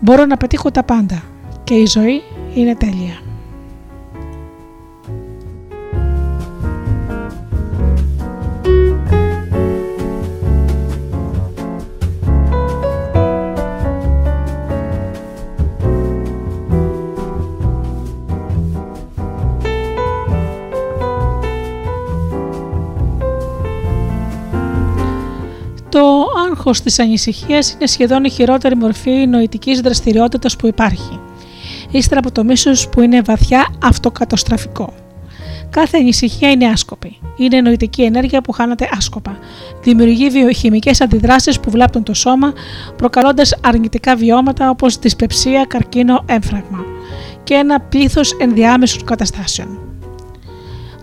Μπορώ να πετύχω τα πάντα και η ζωή είναι τέλεια. Το άγχος της ανησυχίας είναι σχεδόν η χειρότερη μορφή νοητικής δραστηριότητας που υπάρχει. Ύστερα από το μίσος που είναι βαθιά αυτοκαταστραφικό. Κάθε ανησυχία είναι άσκοπη. Είναι νοητική ενέργεια που χάνεται άσκοπα. Δημιουργεί βιοχημικές αντιδράσεις που βλάπτουν το σώμα, προκαλώντας αρνητικά βιώματα όπως δυσπεψία, καρκίνο, έμφραγμα και ένα πλήθος ενδιάμεσων καταστάσεων.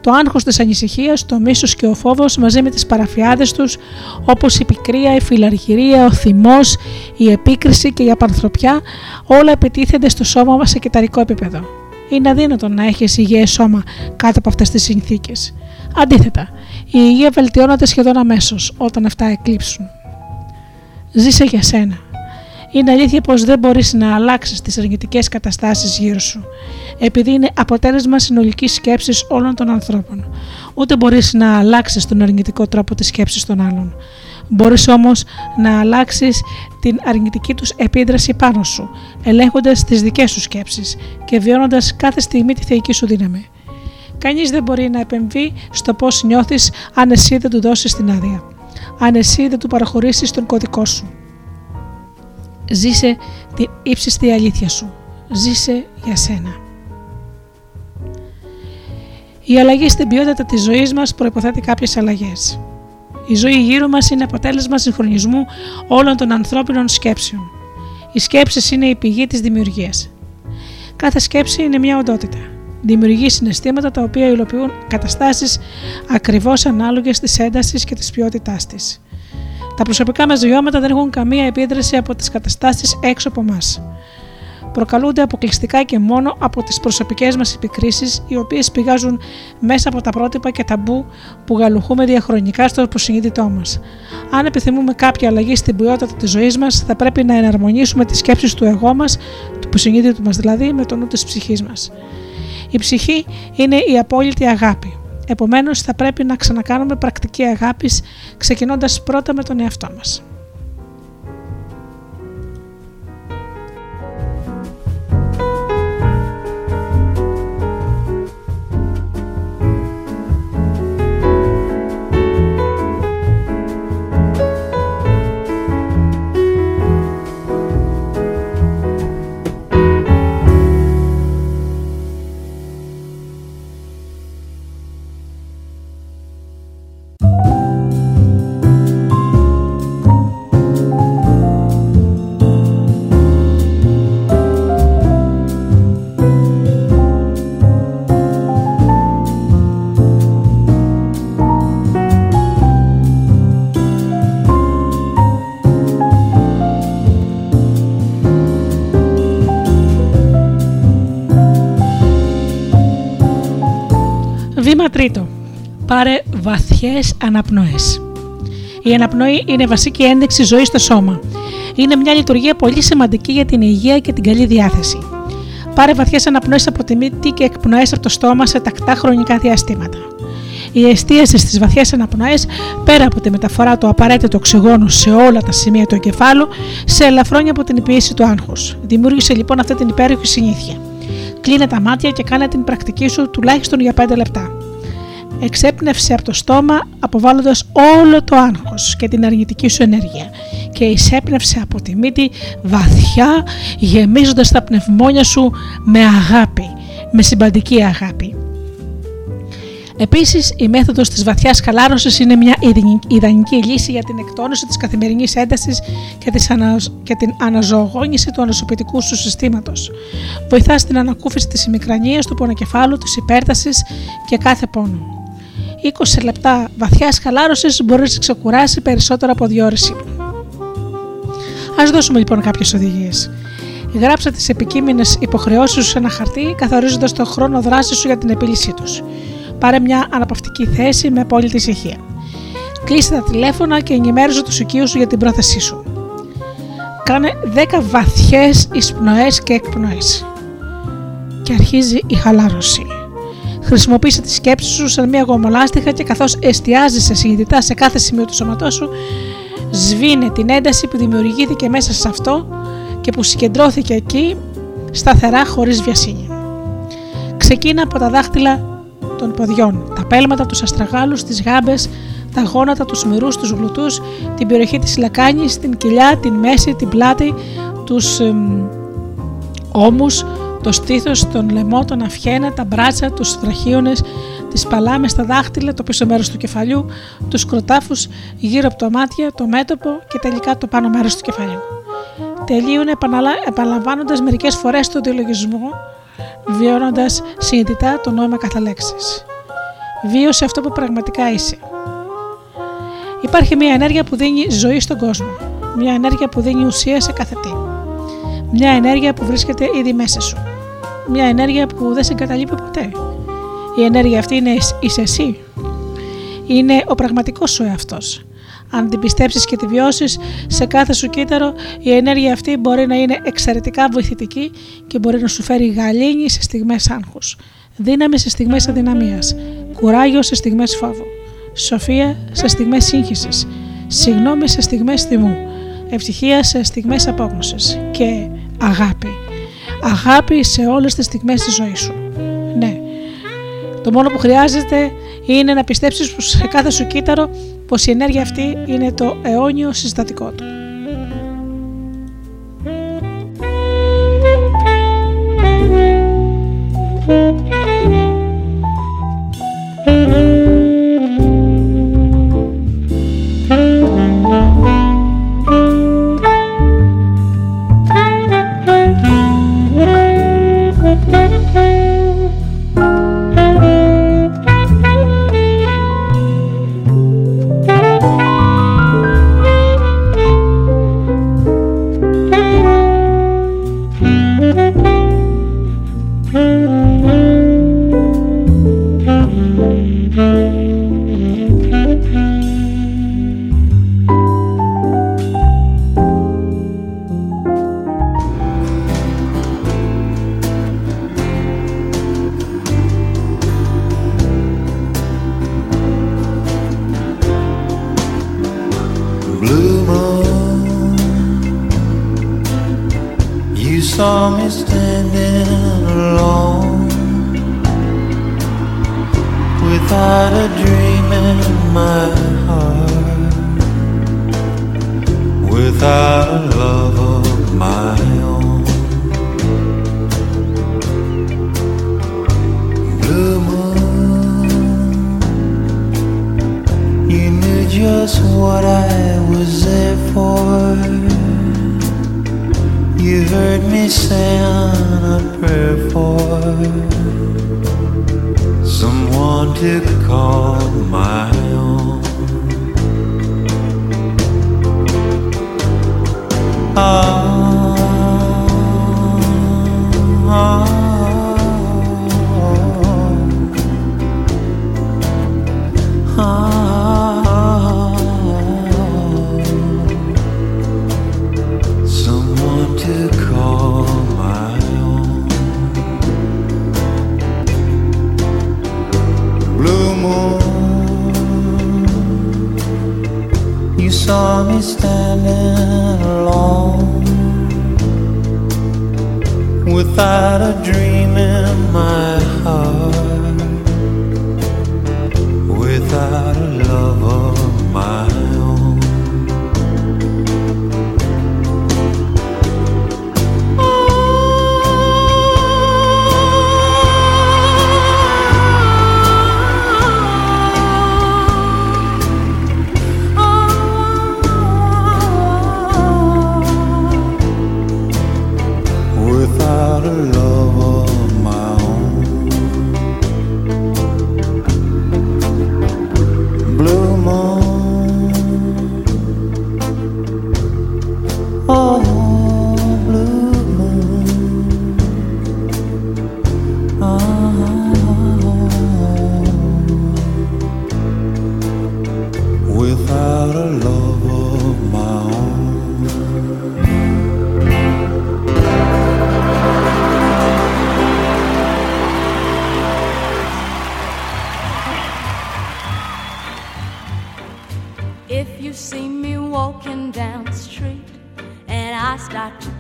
Το άγχος της ανησυχίας, το μίσος και ο φόβος μαζί με τις παραφιάδες τους όπως η πικρία, η φιλαργυρία, ο θυμός, η επίκριση και η απανθρωπιά όλα επιτίθενται στο σώμα μας σε κυταρικό επίπεδο. Είναι αδύνατο να έχεις υγιές σώμα κάτω από αυτές τις συνθήκες. Αντίθετα, η υγεία βελτιώνεται σχεδόν αμέσως όταν αυτά εκλείψουν. Ζήσε για σένα. Είναι αλήθεια πως δεν μπορείς να αλλάξεις τις αρνητικές καταστάσεις γύρω σου, επειδή είναι αποτέλεσμα συνολικής σκέψης όλων των ανθρώπων. Ούτε μπορείς να αλλάξεις τον αρνητικό τρόπο της σκέψης των άλλων. Μπορείς όμως να αλλάξεις την αρνητική τους επίδραση πάνω σου, ελέγχοντας τις δικές σου σκέψεις και βιώνοντας κάθε στιγμή τη θεϊκή σου δύναμη. Κανείς δεν μπορεί να επεμβεί στο πώς νιώθεις αν εσύ δεν του δώσεις την άδεια. Αν εσύ δεν του παραχωρήσεις τον κωδικό σου. Ζήσε την ύψιστη αλήθεια σου. Ζήσε για σένα. Η αλλαγή στην ποιότητα της ζωής μας προϋποθέτει κάποιες αλλαγές. Η ζωή γύρω μας είναι αποτέλεσμα συγχρονισμού όλων των ανθρώπινων σκέψεων. Οι σκέψεις είναι η πηγή της δημιουργίας. Κάθε σκέψη είναι μια οντότητα. Δημιουργεί συναισθήματα τα οποία υλοποιούν καταστάσεις ακριβώς ανάλογες της έντασης και της ποιότητάς της. Τα προσωπικά μας βιώματα δεν έχουν καμία επίδραση από τις καταστάσεις έξω από μας. Προκαλούνται αποκλειστικά και μόνο από τις προσωπικές μας επικρίσεις, οι οποίες πηγάζουν μέσα από τα πρότυπα και ταμπού που γαλουχούμε διαχρονικά στο προσυνείδητό μας. Αν επιθυμούμε κάποια αλλαγή στην ποιότητα της ζωής μας, θα πρέπει να εναρμονίσουμε τις σκέψεις του εγώ μας, του προσυνείδητου μας δηλαδή, με το νου της ψυχής μας. Η ψυχή είναι η απόλυτη αγάπη. Επομένως, θα πρέπει να ξανακάνουμε πρακτική αγάπης, ξεκινώντας πρώτα με τον εαυτό μας. Τρίτο. Πάρε βαθιές αναπνοές. Η αναπνοή είναι βασική ένδειξη ζωής στο σώμα. Είναι μια λειτουργία πολύ σημαντική για την υγεία και την καλή διάθεση. Πάρε βαθιές αναπνοές από τη μύτη και εκπνοές από το στόμα σε τακτά χρονικά διαστήματα. Η εστίαση στις βαθιές αναπνοές, πέρα από τη μεταφορά του απαραίτητου οξυγόνου σε όλα τα σημεία του εγκεφάλου, σε ελαφρώνει από την πίεση του άγχους. Δημιούργησε λοιπόν αυτή την υπέροχη συνήθεια. Κλείνε τα μάτια και κάνε την πρακτική σου τουλάχιστον για 5 λεπτά. Εξέπνευσε από το στόμα αποβάλλοντας όλο το άγχος και την αρνητική σου ενέργεια και εισέπνευσε από τη μύτη βαθιά γεμίζοντας τα πνευμόνια σου με αγάπη, με συμπαντική αγάπη. Επίσης, η μέθοδος της βαθιάς χαλάρωσης είναι μια ιδανική λύση για την εκτόνωση της καθημερινής έντασης και, της ανα... και την αναζωογόνηση του ανοσοποιητικού σου συστήματος. Βοηθάς στην ανακούφιση της ημικρανίας, του πονοκεφάλου, της υπέρτασης και κάθε πόνο. 20 λεπτά βαθιά χαλάρωση μπορεί να σε ξεκουράσει περισσότερο από δύο ώρε ύπνου. Α δώσουμε λοιπόν κάποιες οδηγίες. Γράψε τις επικείμενες υποχρεώσεις σου σε ένα χαρτί, καθορίζοντας το χρόνο δράσης σου για την επίλυσή τους. Πάρε μια αναπαυτική θέση με απόλυτη ησυχία. Κλείσε τα τηλέφωνα και ενημέρωσε τους οικείους σου για την πρόθεσή σου. Κάνε 10 βαθιές εισπνοές και εκπνοές. Και αρχίζει η χαλάρωση. Χρησιμοποίησε τη σκέψη σου σαν μια γομολάστιχα και καθώς εστιάζει συνειδητά σε κάθε σημείο του σώματός σου, σβήνε την ένταση που δημιουργήθηκε μέσα σε αυτό και που συγκεντρώθηκε εκεί σταθερά χωρίς βιασύνη. Ξεκίνα από τα δάχτυλα των ποδιών, τα πέλματα, τους αστραγάλους, τις γάμπες, τα γόνατα, τους μυρούς, τους γλουτούς, την περιοχή της λακάνης, την κοιλιά, την μέση, την πλάτη, τους εμ, ώμους, το στήθος, τον λαιμό, τον αυχένα, τα μπράτσα, τους θραχίονες, τις παλάμες, τα δάχτυλα, το πίσω μέρος του κεφαλιού, τους κροτάφους γύρω από τα μάτια, το μέτωπο και τελικά το πάνω μέρος του κεφαλιού. Τελείωνε επαναλαμβάνοντας μερικές φορές τον διαλογισμό, βιώνοντας συνειδητά το νόημα κάθε λέξης. Βίωσε αυτό που πραγματικά είσαι. Υπάρχει μια ενέργεια που δίνει ζωή στον κόσμο. Μια ενέργεια που δίνει ουσία σε κάθε τι. Μια ενέργεια που βρίσκεται ήδη μέσα σου. Μια ενέργεια που δεν σε εγκαταλείπει ποτέ. Η ενέργεια αυτή είναι είσαι εσύ. Είναι ο πραγματικός σου εαυτός. Αν την πιστέψεις και τη βιώσεις σε κάθε σου κύτταρο, η ενέργεια αυτή μπορεί να είναι εξαιρετικά βοηθητική και μπορεί να σου φέρει γαλήνη σε στιγμές άγχους, δύναμη σε στιγμές αδυναμίας, κουράγιο σε στιγμές φόβου, σοφία σε στιγμές σύγχυσης, συγνώμη σε στιγμές θυμού, ευτυχία σε στιγμές απόγνωσης και αγάπη. Αγάπη σε όλες τις στιγμές της ζωής σου. Ναι, το μόνο που χρειάζεται είναι να πιστέψεις πως σε κάθε σου κύτταρο πως η ενέργεια αυτή είναι το αιώνιο συστατικό του. Blue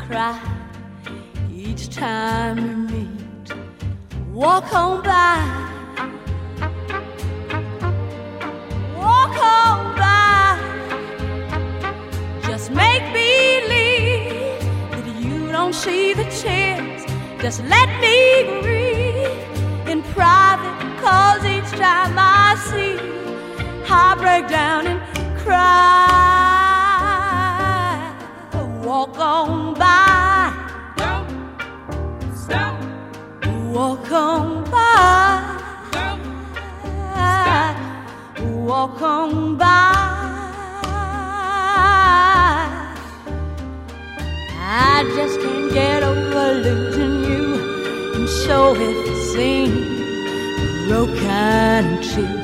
cry each time we meet. Walk on by. Walk on by. Just make believe that you don't see the tears. Just let me grieve in private. Cause each time I see you, I break down and cry. Walk on by. Don't stop. Walk on by. Stop. Walk on by. I just can't get over losing you, and so it seems broken. Walk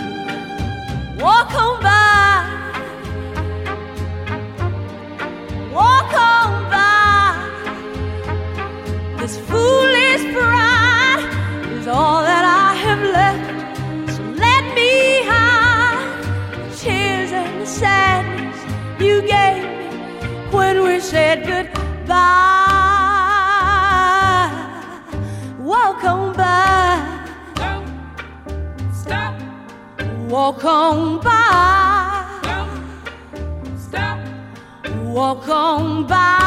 Walk on by. Stop. Walk on by.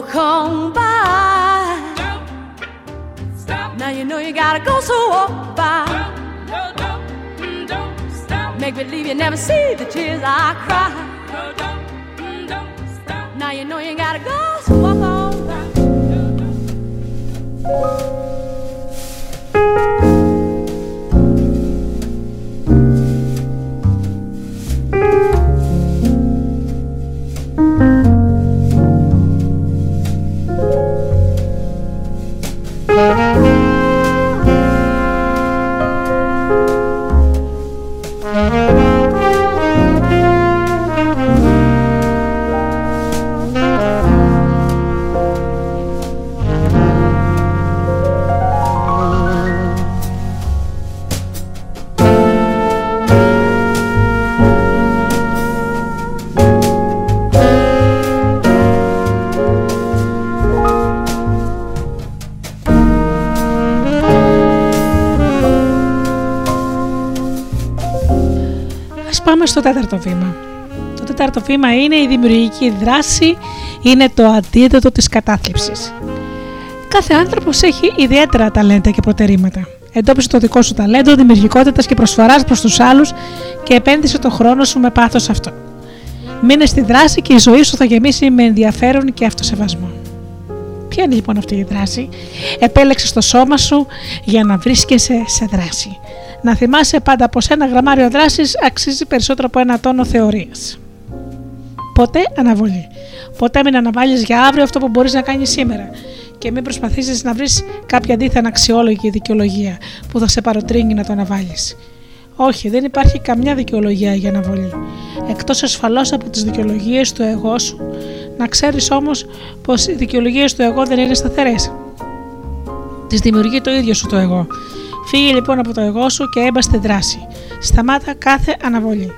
walk on by. Don't stop. Now you know you gotta go, so walk by. No, no, no, don't stop. Make believe you never see the tears I cry. No, don't, don't stop. Now you know you gotta go, so walk on by. No, no. Στο τέταρτο βήμα. Το τέταρτο βήμα είναι η δημιουργική δράση, είναι το αντίδοτο της κατάθλιψης. Κάθε άνθρωπος έχει ιδιαίτερα ταλέντα και προτερήματα. Εντόπισε το δικό σου ταλέντο δημιουργικότητας και προσφοράς προς τους άλλους και επένδυσε το χρόνο σου με πάθος σε αυτό. Μείνε στη δράση και η ζωή σου θα γεμίσει με ενδιαφέρον και αυτοσεβασμό. Ποια είναι λοιπόν αυτή η δράση, επέλεξες το σώμα σου για να βρίσκεσαι σε δράση. Να θυμάσαι πάντα πως ένα γραμμάριο δράσης αξίζει περισσότερο από ένα τόνο θεωρίας. Ποτέ αναβολή. Ποτέ μην αναβάλεις για αύριο αυτό που μπορείς να κάνεις σήμερα και μην προσπαθήσεις να βρεις κάποια αντίθενα αξιόλογη δικαιολογία που θα σε παροτρύνει να το αναβάλεις. Όχι, δεν υπάρχει καμιά δικαιολογία για αναβολή. Εκτός ασφαλώς από τις δικαιολογίες του εγώ σου, να ξέρεις όμως πως οι δικαιολογίες του εγώ δεν είναι σταθερές. Τις δημιουργεί το ίδιο σου το εγώ. Φύγε λοιπόν από το εγώ σου και έμπα στη δράση. Σταμάτα κάθε αναβολή.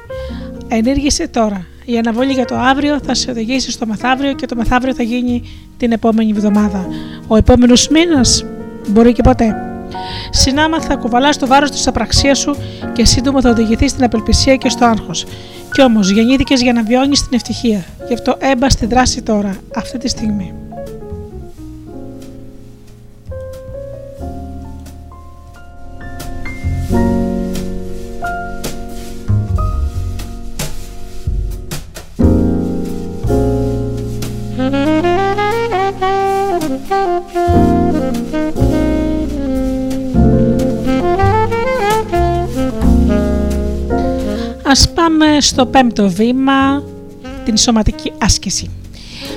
Ενήργησε τώρα. Η αναβολή για το αύριο θα σε οδηγήσει στο μεθαύριο και το μεθαύριο θα γίνει την επόμενη εβδομάδα. Ο επόμενος μήνας μπορεί και ποτέ. Συνάμα θα κουβαλάς το βάρος της απραξίας σου και σύντομα θα οδηγηθείς στην απελπισία και στο άγχος. Κι όμως γεννήθηκες για να βιώνεις την ευτυχία. Γι' αυτό έμπα στη δράση τώρα, αυτή τη στιγμή. Ας πάμε στο πέμπτο βήμα, την σωματική άσκηση.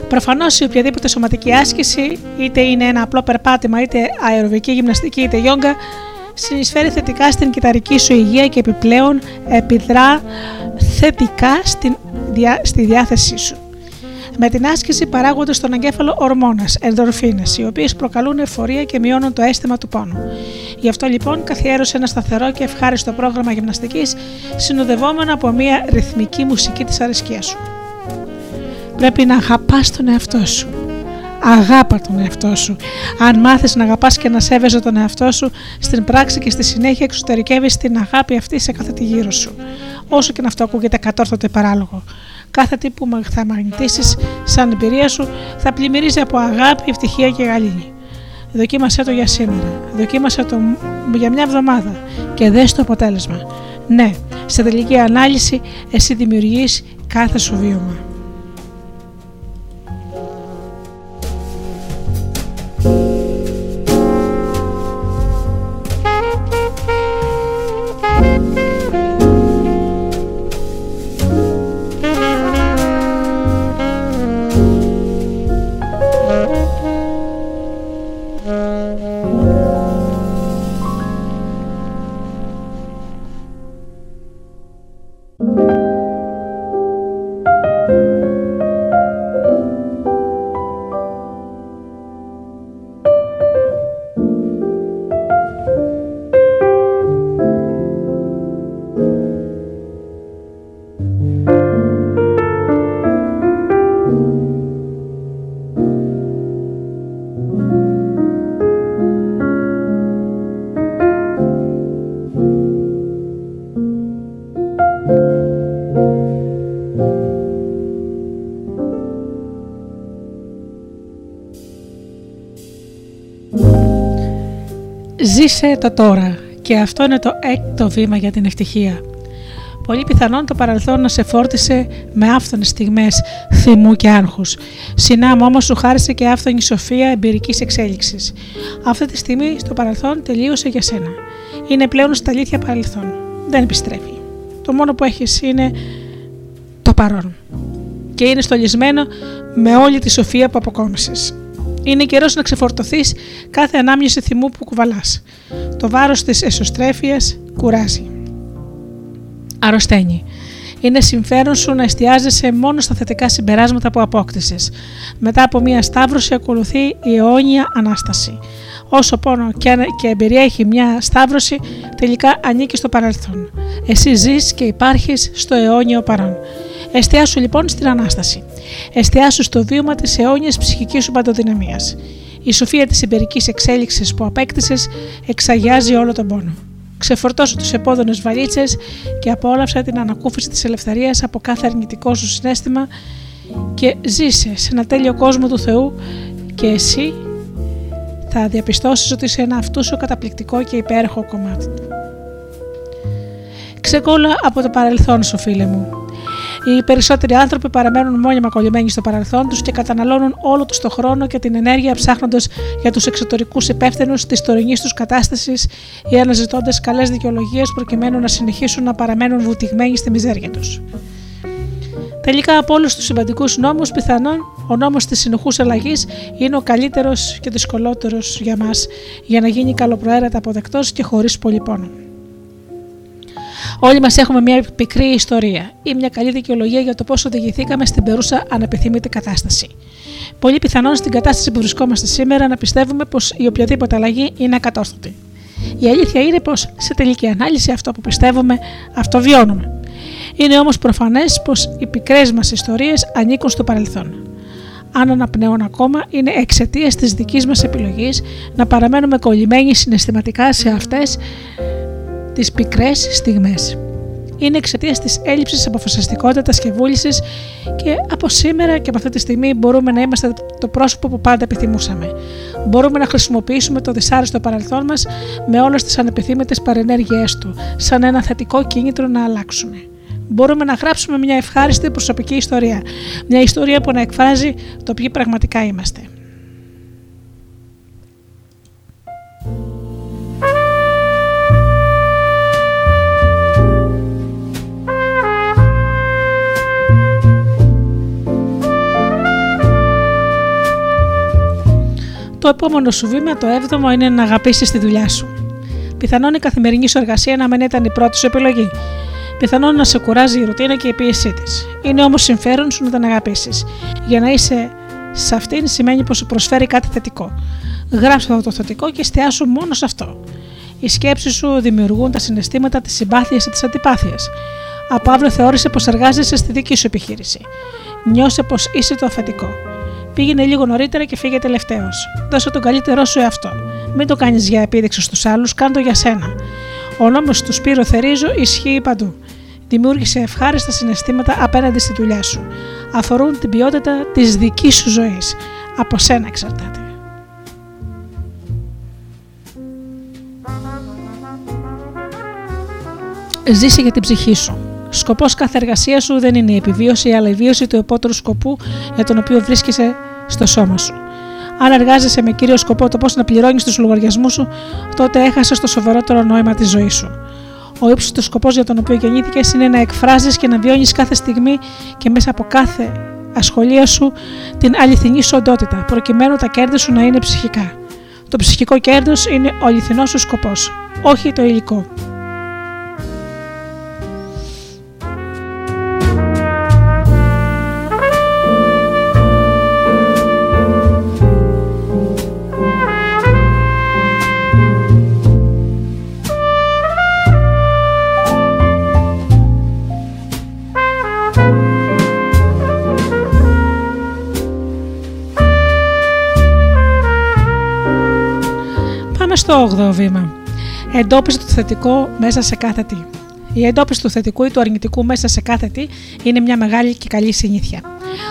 Προφανώς η οποιαδήποτε σωματική άσκηση, είτε είναι ένα απλό περπάτημα, είτε αεροβική γυμναστική, είτε γιόγκα, συνεισφέρει θετικά στην κυταρική σου υγεία και επιπλέον επιδρά θετικά στην, διά- στη διάθεσή σου. Με την άσκηση παράγονται στον εγκέφαλο ορμόνες, ενδορφίνες, οι οποίες προκαλούν εφορία και μειώνουν το αίσθημα του πόνου. Γι' αυτό λοιπόν καθιέρωσε ένα σταθερό και ευχάριστο πρόγραμμα γυμναστικής συνοδευόμενο από μια ρυθμική μουσική της αρεσκία σου. Πρέπει να αγαπάς τον εαυτό σου. Αγάπα τον εαυτό σου. Αν μάθεις να αγαπάς και να σέβεσαι τον εαυτό σου, στην πράξη και στη συνέχεια εξωτερικεύεις την αγάπη αυτή σε κάθε τη γύρω σου. Όσο και να αυτό ακούγεται κατόρθωτο ή παράλογο. Κάθε τι που μα- θα μαγνητήσεις σαν εμπειρία σου θα πλημμυρίζει από αγάπη, ευτυχία και γαλήνη. Δοκίμασέ το για σήμερα. Δοκίμασέ το μ- για μια εβδομάδα και δες το αποτέλεσμα. Ναι, σε τελική ανάλυση εσύ δημιουργείς κάθε σου βίωμα. Ζήσε το τώρα και αυτό είναι το έκτο βήμα για την ευτυχία. Πολύ πιθανόν το παρελθόν να σε φόρτισε με άφθονες στιγμές θυμού και άγχους. Συνάμω όμως σου χάρισε και άφθονη σοφία εμπειρικής εξέλιξης. Αυτή τη στιγμή στο παρελθόν τελείωσε για σένα. Είναι πλέον στα αλήθεια παρελθόν. Δεν επιστρέφει. Το μόνο που έχεις είναι το παρόν. Και είναι στολισμένο με όλη τη σοφία που αποκόμισες. Είναι καιρός να ξεφορτωθείς κάθε ανάμνηση θυμού που κουβαλάς. Το βάρος της εσωστρέφειας κουράζει. Αρρωσταίνει. Είναι συμφέρον σου να εστιάζεσαι μόνο στα θετικά συμπεράσματα που απόκτησες. Μετά από μία σταύρωση ακολουθεί η αιώνια ανάσταση. Όσο πόνο και, αν- και εμπειρία έχει μια σταύρωση, τελικά ανήκει στο παρελθόν. Εσύ ζεις και υπάρχεις στο αιώνιο παρόν. Εστιάσου λοιπόν στην Ανάσταση. Εστιάσου στο βίωμα της αιώνιας ψυχικής σου παντοδυναμίας. Η σοφία της εμπειρικής εξέλιξης που απέκτησες εξαγιάζει όλο τον πόνο. Ξεφορτώσου τους επόδονες βαλίτσες και απόλαυσα την ανακούφιση της ελευθερίας από κάθε αρνητικό σου συνέστημα και ζήσε σε ένα τέλειο κόσμο του Θεού και εσύ θα διαπιστώσεις ότι είσαι ένα αυτού σου καταπληκτικό και υπέροχο κομμάτι του. Ξεκόλα από το παρελθόν σου φίλε μου. Οι περισσότεροι άνθρωποι παραμένουν μόνιμα κολλημένοι στο παρελθόν τους και καταναλώνουν όλο τους το χρόνο και την ενέργεια ψάχνοντας για τους εξωτερικούς υπεύθυνους της τωρινής τους κατάστασης ή αναζητώντας καλές δικαιολογίες προκειμένου να συνεχίσουν να παραμένουν βουτυγμένοι στη μιζέρια τους. Τελικά από όλους τους σημαντικούς νόμους, πιθανόν ο νόμος της συνεχού αλλαγής είναι ο καλύτερος και δυσκολότερος για μας για να γίνει καλοπροαίρετα αποδεκτός και χωρίς πολύ πόνο. Όλοι μας έχουμε μια πικρή ιστορία ή μια καλή δικαιολογία για το πώς οδηγηθήκαμε στην περούσα ανεπιθύμητη κατάσταση. Πολύ πιθανόν στην κατάσταση που βρισκόμαστε σήμερα να πιστεύουμε πως η οποιαδήποτε αλλαγή είναι ακατόρθωτη. Η αλήθεια είναι πως σε τελική ανάλυση αυτό που πιστεύουμε, αυτό βιώνουμε. Είναι όμως προφανές πως οι πικρές μας ιστορίες ανήκουν στο παρελθόν. Αν αναπνέουν ακόμα, είναι εξαιτίας της δικής μας επιλογής να παραμένουμε κολλημένοι συναισθηματικά σε αυτές τις πικρές στιγμές. Είναι εξαιτίας της έλλειψης αποφασιστικότητας και βούλησης και από σήμερα και από αυτή τη στιγμή μπορούμε να είμαστε το πρόσωπο που πάντα επιθυμούσαμε. Μπορούμε να χρησιμοποιήσουμε το δυσάρεστο παρελθόν μας με όλες τις ανεπιθύμητες παρενέργειές του, σαν ένα θετικό κίνητρο να αλλάξουμε. Μπορούμε να γράψουμε μια ευχάριστη προσωπική ιστορία. Μια ιστορία που να εκφράζει το ποιοι πραγματικά είμαστε. Το επόμενο σου βήμα, το έβδομο, είναι να αγαπήσεις τη δουλειά σου. Πιθανόν η καθημερινή σου εργασία να μην ήταν η πρώτη σου επιλογή. Πιθανόν να σε κουράζει η ρουτίνα και η πίεσή της. Είναι όμως συμφέρον σου να την αγαπήσεις. Για να είσαι σε αυτήν σημαίνει πως σου προσφέρει κάτι θετικό. Γράψε αυτό το θετικό και εστιάσου μόνο σε αυτό. Οι σκέψεις σου δημιουργούν τα συναισθήματα τη συμπάθεια ή τη αντιπάθεια. Από αύριο θεώρησε πως εργάζεσαι στη δική σου επιχείρηση. Νιώσε πως είσαι το αφεντικό. Πήγαινε λίγο νωρίτερα και φύγε τελευταίος. Δώσε τον καλύτερό σου εαυτό. Μην το κάνεις για επίδειξη στους άλλους, κάνε το για σένα. Ο νόμος του Σπύρο Θερίζο ισχύει παντού. Δημιούργησε ευχάριστα συναισθήματα απέναντι στη δουλειά σου. Αφορούν την ποιότητα της δικής σου ζωής. Από σένα εξαρτάται. Ζήσει για την ψυχή σου. Σκοπός κάθε εργασίας σου δεν είναι η επιβίωση, αλλά η βίωση του επότερου σκοπού για τον οποίο βρίσκεσαι στο σώμα σου. Αν εργάζεσαι με κύριο σκοπό το πώς να πληρώνεις τους λογαριασμούς σου, τότε έχασες το σοβαρότερο νόημα της ζωής σου. Ο ύψιστο σκοπός για τον οποίο γεννήθηκες είναι να εκφράζεις και να βιώνεις κάθε στιγμή και μέσα από κάθε ασχολία σου την αληθινή σου οντότητα, προκειμένου τα κέρδη σου να είναι ψυχικά. Το ψυχικό κέρδος είναι ο αληθινός σου σκοπός, όχι το υλικό. Πάμε στο 8ο βήμα. Εντόπισε το θετικό μέσα σε κάθε τι. Η εντόπιση του θετικού ή του αρνητικού μέσα σε κάθε τι είναι μια μεγάλη και καλή συνήθεια.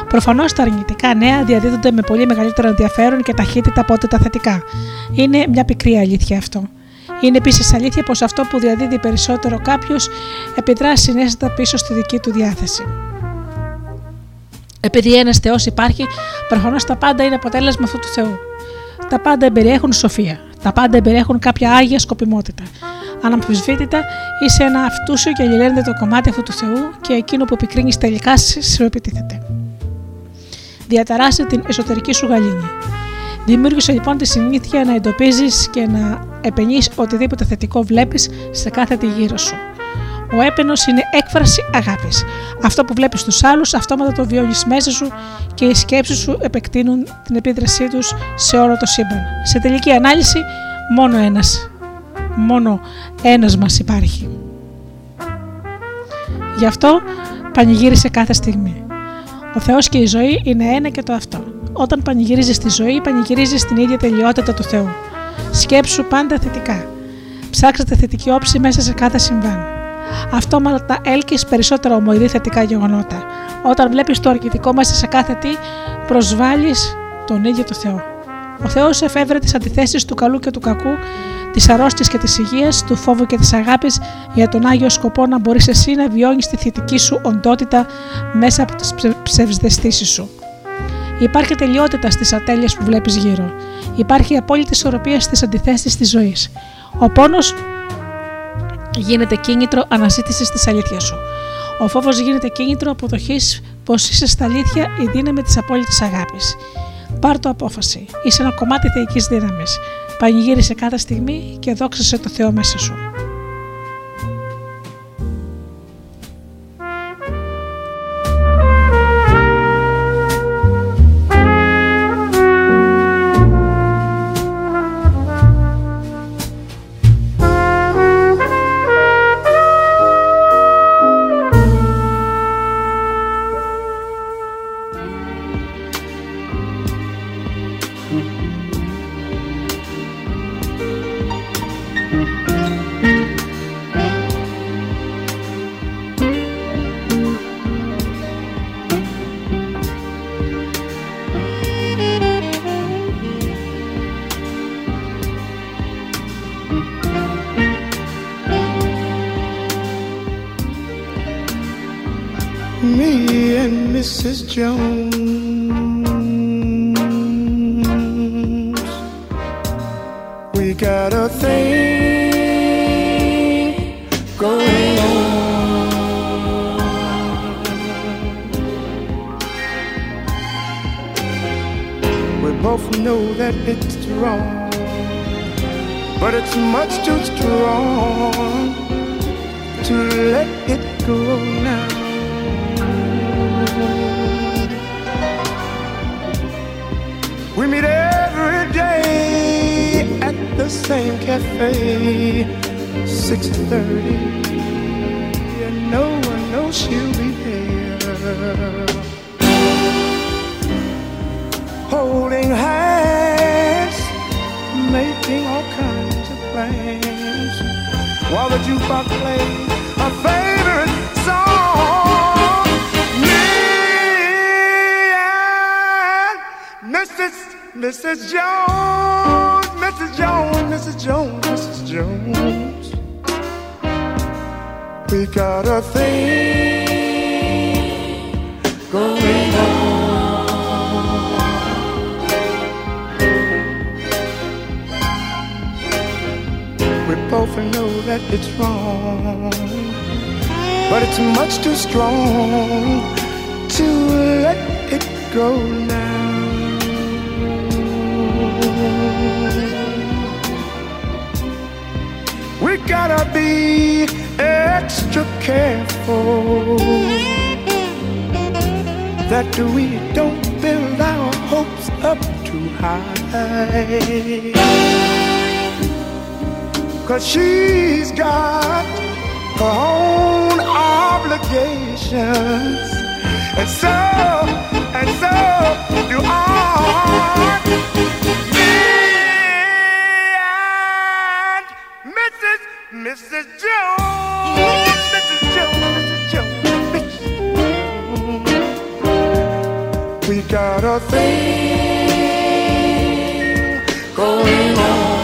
Προφανώς τα αρνητικά νέα διαδίδονται με πολύ μεγαλύτερο ενδιαφέρον και ταχύτητα από ό,τι τα θετικά. Είναι μια πικρή αλήθεια αυτό. Είναι επίσης αλήθεια πως αυτό που διαδίδει περισσότερο κάποιος επιδρά συνέστατα πίσω στη δική του διάθεση. Επειδή ένας Θεός υπάρχει, προφανώς τα πάντα είναι αποτέλεσμα αυτού του Θεού. Τα πάντα εμπεριέχουν σοφία. Τα πάντα εμπεριέχουν κάποια άγια σκοπιμότητα. Αναμφισβήτητα είσαι ένα αυτούσιο και αλληλένδετο κομμάτι αυτού του Θεού και εκείνο που επικρίνεις τελικά σου επιτίθεται. Διαταράσσε την εσωτερική σου γαλήνη. Δημιούργησε λοιπόν τη συνήθεια να εντοπίζεις και να επενείς οτιδήποτε θετικό βλέπεις σε κάθε τη γύρω σου. Ο έπαινος είναι έκφραση αγάπης. Αυτό που βλέπεις στους άλλους, αυτόματα το βιώνει μέσα σου και οι σκέψεις σου επεκτείνουν την επίδρασή τους σε όλο το σύμπαν. Σε τελική ανάλυση, μόνο ένας. Μόνο ένας μας υπάρχει. Γι' αυτό πανηγύρισε κάθε στιγμή. Ο Θεός και η ζωή είναι ένα και το αυτό. Όταν πανηγυρίζεις τη ζωή, πανηγυρίζεις την ίδια τελειότητα του Θεού. Σκέψου πάντα θετικά. Ψάξτε θετική όψη μέσα σε κάθε συμβάν. Αυτόματα έλκεις περισσότερα ομοειδή θετικά γεγονότα. Όταν βλέπεις το αρκετικό μέσα σε κάθε τι, προσβάλλεις τον ίδιο το Θεό. Ο Θεός εφεύρε τις αντιθέσεις του καλού και του κακού, της αρρώστιας και της υγείας, του φόβου και της αγάπης, για τον άγιο σκοπό να μπορείς εσύ να βιώνεις τη θετική σου οντότητα μέσα από τις ψευδεστήσεις σου. Υπάρχει τελειότητα στις ατέλειες που βλέπεις γύρω. Υπάρχει απόλυτη ισορροπία στις αντιθέσεις της ζωής. Ο πόνος γίνεται κίνητρο αναζήτησης της αλήθειας σου. Ο φόβος γίνεται κίνητρο αποδοχής πως είσαι στα αλήθεια η δύναμη της απόλυτης αγάπης. Πάρ το απόφαση. Είσαι ένα κομμάτι θεϊκής δύναμης. Πανηγύρισε κάθε στιγμή και δόξασε το Θεό μέσα σου. No one knows she'll be there. Holding hands, making all kinds of plans, while the jukebox plays a favorite song. Me and Mrs. Mrs. Jones, Mrs. Jones, Mrs. Jones, Mrs. Jones. We got a thing going on. We both know that it's wrong, but it's much too strong to let it go now. We gotta be extra careful that we don't build our hopes up too high. Cause she's got her own obligations. And so, and so do I. Me and Mrs. Mrs. Jones. Got a thing going on.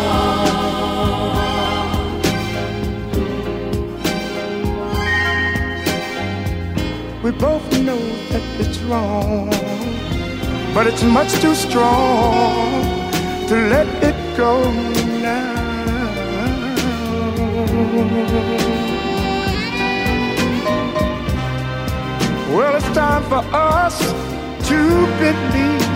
We both know that it's wrong, but it's much too strong to let it go now. Well, it's time for us to believe.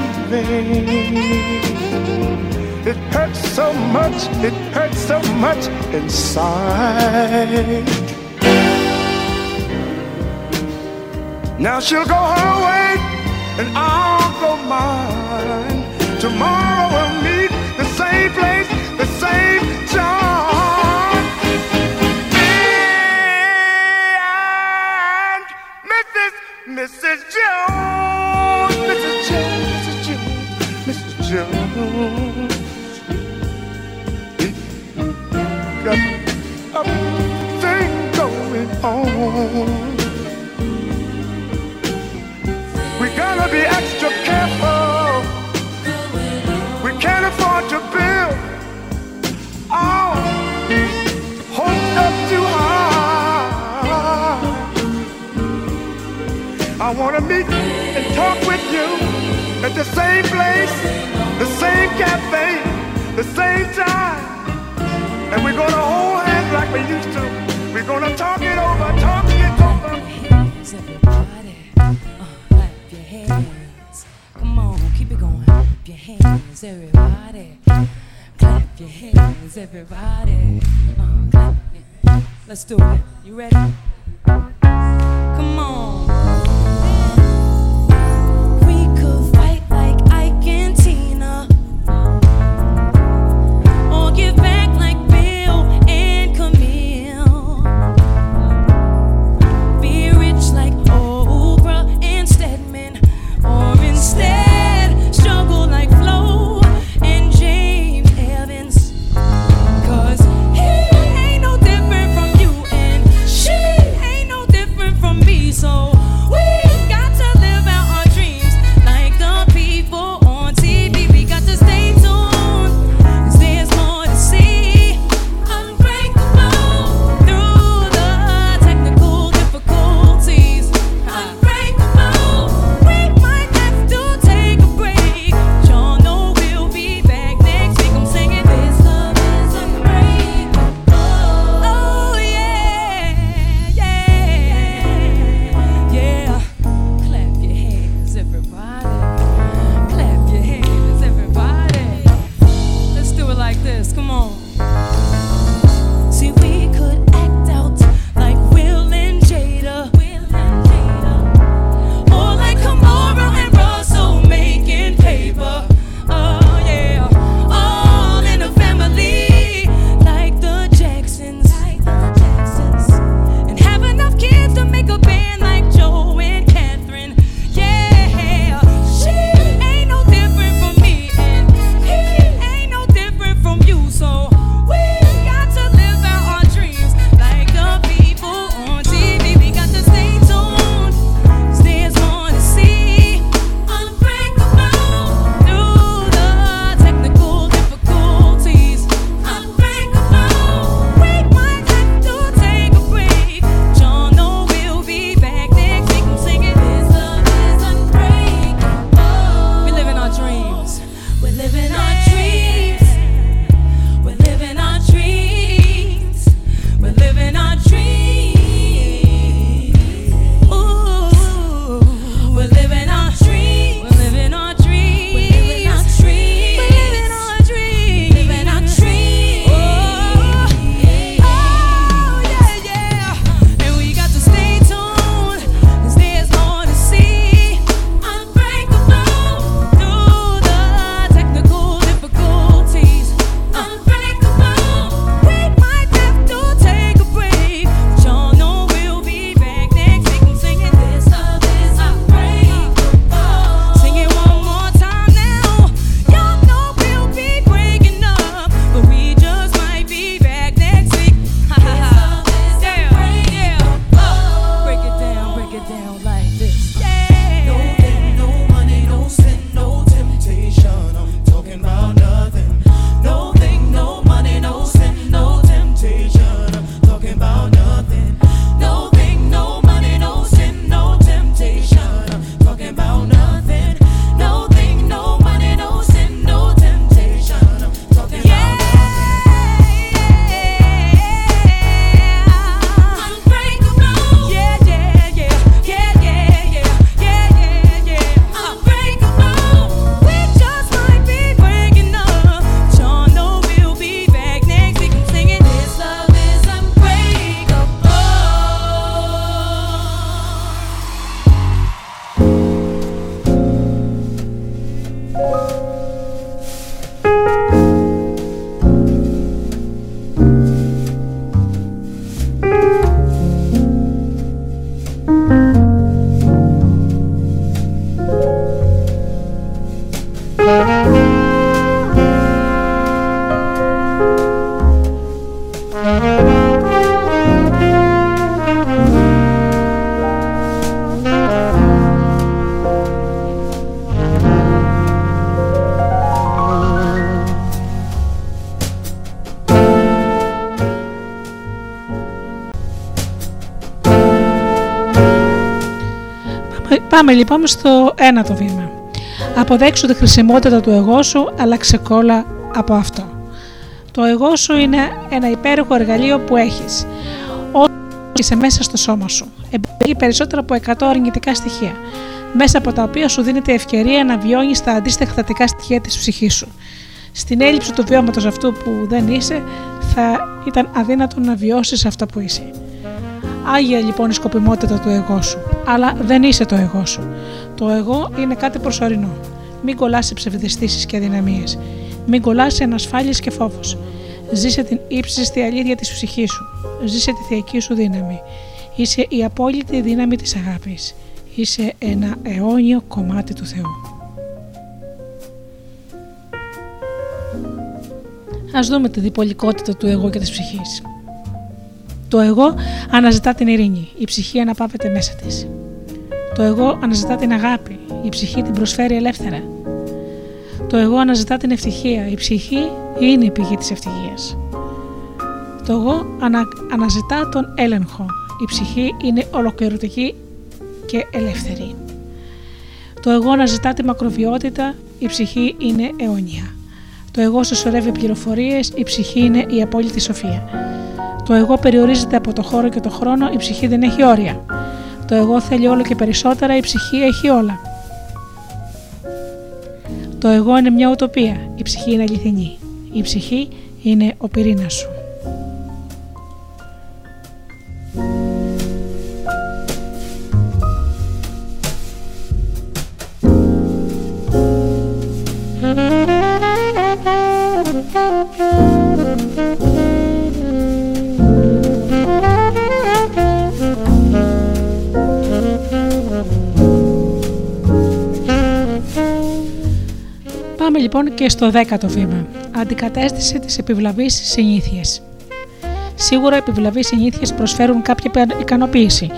It hurts so much, it hurts so much inside. Now she'll go her way and I'll go mine. Tomorrow we'll meet the same place, Got a thing going on. We gotta be extra careful. We can't afford to build up too high. I wanna meet and talk with you at the same place, the same cafe, the same time. And we're gonna hold hands like we used to. We're gonna talk it over, talk it over. Hands, everybody. Uh, clap your hands. Come on, keep it going. Clap your hands, everybody. Clap your hands, everybody. Uh, clap. Let's do it. You ready? Come on. Πάμε λοιπόν στο ένατο βήμα. Αποδέξου τη χρησιμότητα του εγώ σου, αλλά ξεκόλα από αυτό. Το εγώ σου είναι ένα υπέροχο εργαλείο που έχεις. Ό,τι είσαι μέσα στο σώμα σου. Εμπεριέχει περισσότερα από 100 αρνητικά στοιχεία, μέσα από τα οποία σου δίνεται η ευκαιρία να βιώνεις τα αντίστοιχα θετικά στοιχεία της ψυχής σου. Στην έλλειψη του βιώματος αυτού που δεν είσαι, θα ήταν αδύνατο να βιώσεις αυτό που είσαι. Άγια λοιπόν η σκοπιμότητα του εγώ σου. Αλλά δεν είσαι το εγώ σου. Το εγώ είναι κάτι προσωρινό. Μην κολλάς σε ψευδεστήσεις και αδυναμίες. Μην κολλάς σε ανασφάλειες και φόβο. Ζήσε την ύψιστη αλήθεια της ψυχής σου. Ζήσε τη θεϊκή σου δύναμη. Είσαι η απόλυτη δύναμη της αγάπης. Είσαι ένα αιώνιο κομμάτι του Θεού. Ας δούμε τη διπολικότητα του εγώ και της ψυχής. Το εγώ αναζητά την ειρήνη, η ψυχή αναπαύεται μέσα της. Το εγώ αναζητά την αγάπη, η ψυχή την προσφέρει ελεύθερα. Το εγώ αναζητά την ευτυχία, η ψυχή είναι η πηγή της ευτυχίας. Το εγώ ανα, αναζητά τον έλεγχο, η ψυχή είναι ολοκληρωτική και ελεύθερη. Το εγώ αναζητά τη μακροβιότητα, η ψυχή είναι αιώνια. Το εγώ συσσωρεύει πληροφορίες, η ψυχή είναι η απόλυτη σοφία. Το εγώ περιορίζεται από το χώρο και το χρόνο, η ψυχή δεν έχει όρια. Το εγώ θέλει όλο και περισσότερα, η ψυχή έχει όλα. Το εγώ είναι μια ουτοπία, η ψυχή είναι αληθινή. Η ψυχή είναι ο πυρήνας σου. Πάμε λοιπόν και στο δέκατο βήμα. Αντικατέστηση της επιβλαβής συνήθειες. Σίγουρα οι επιβλαβείς συνήθειες προσφέρουν κάποια ικανοποίηση.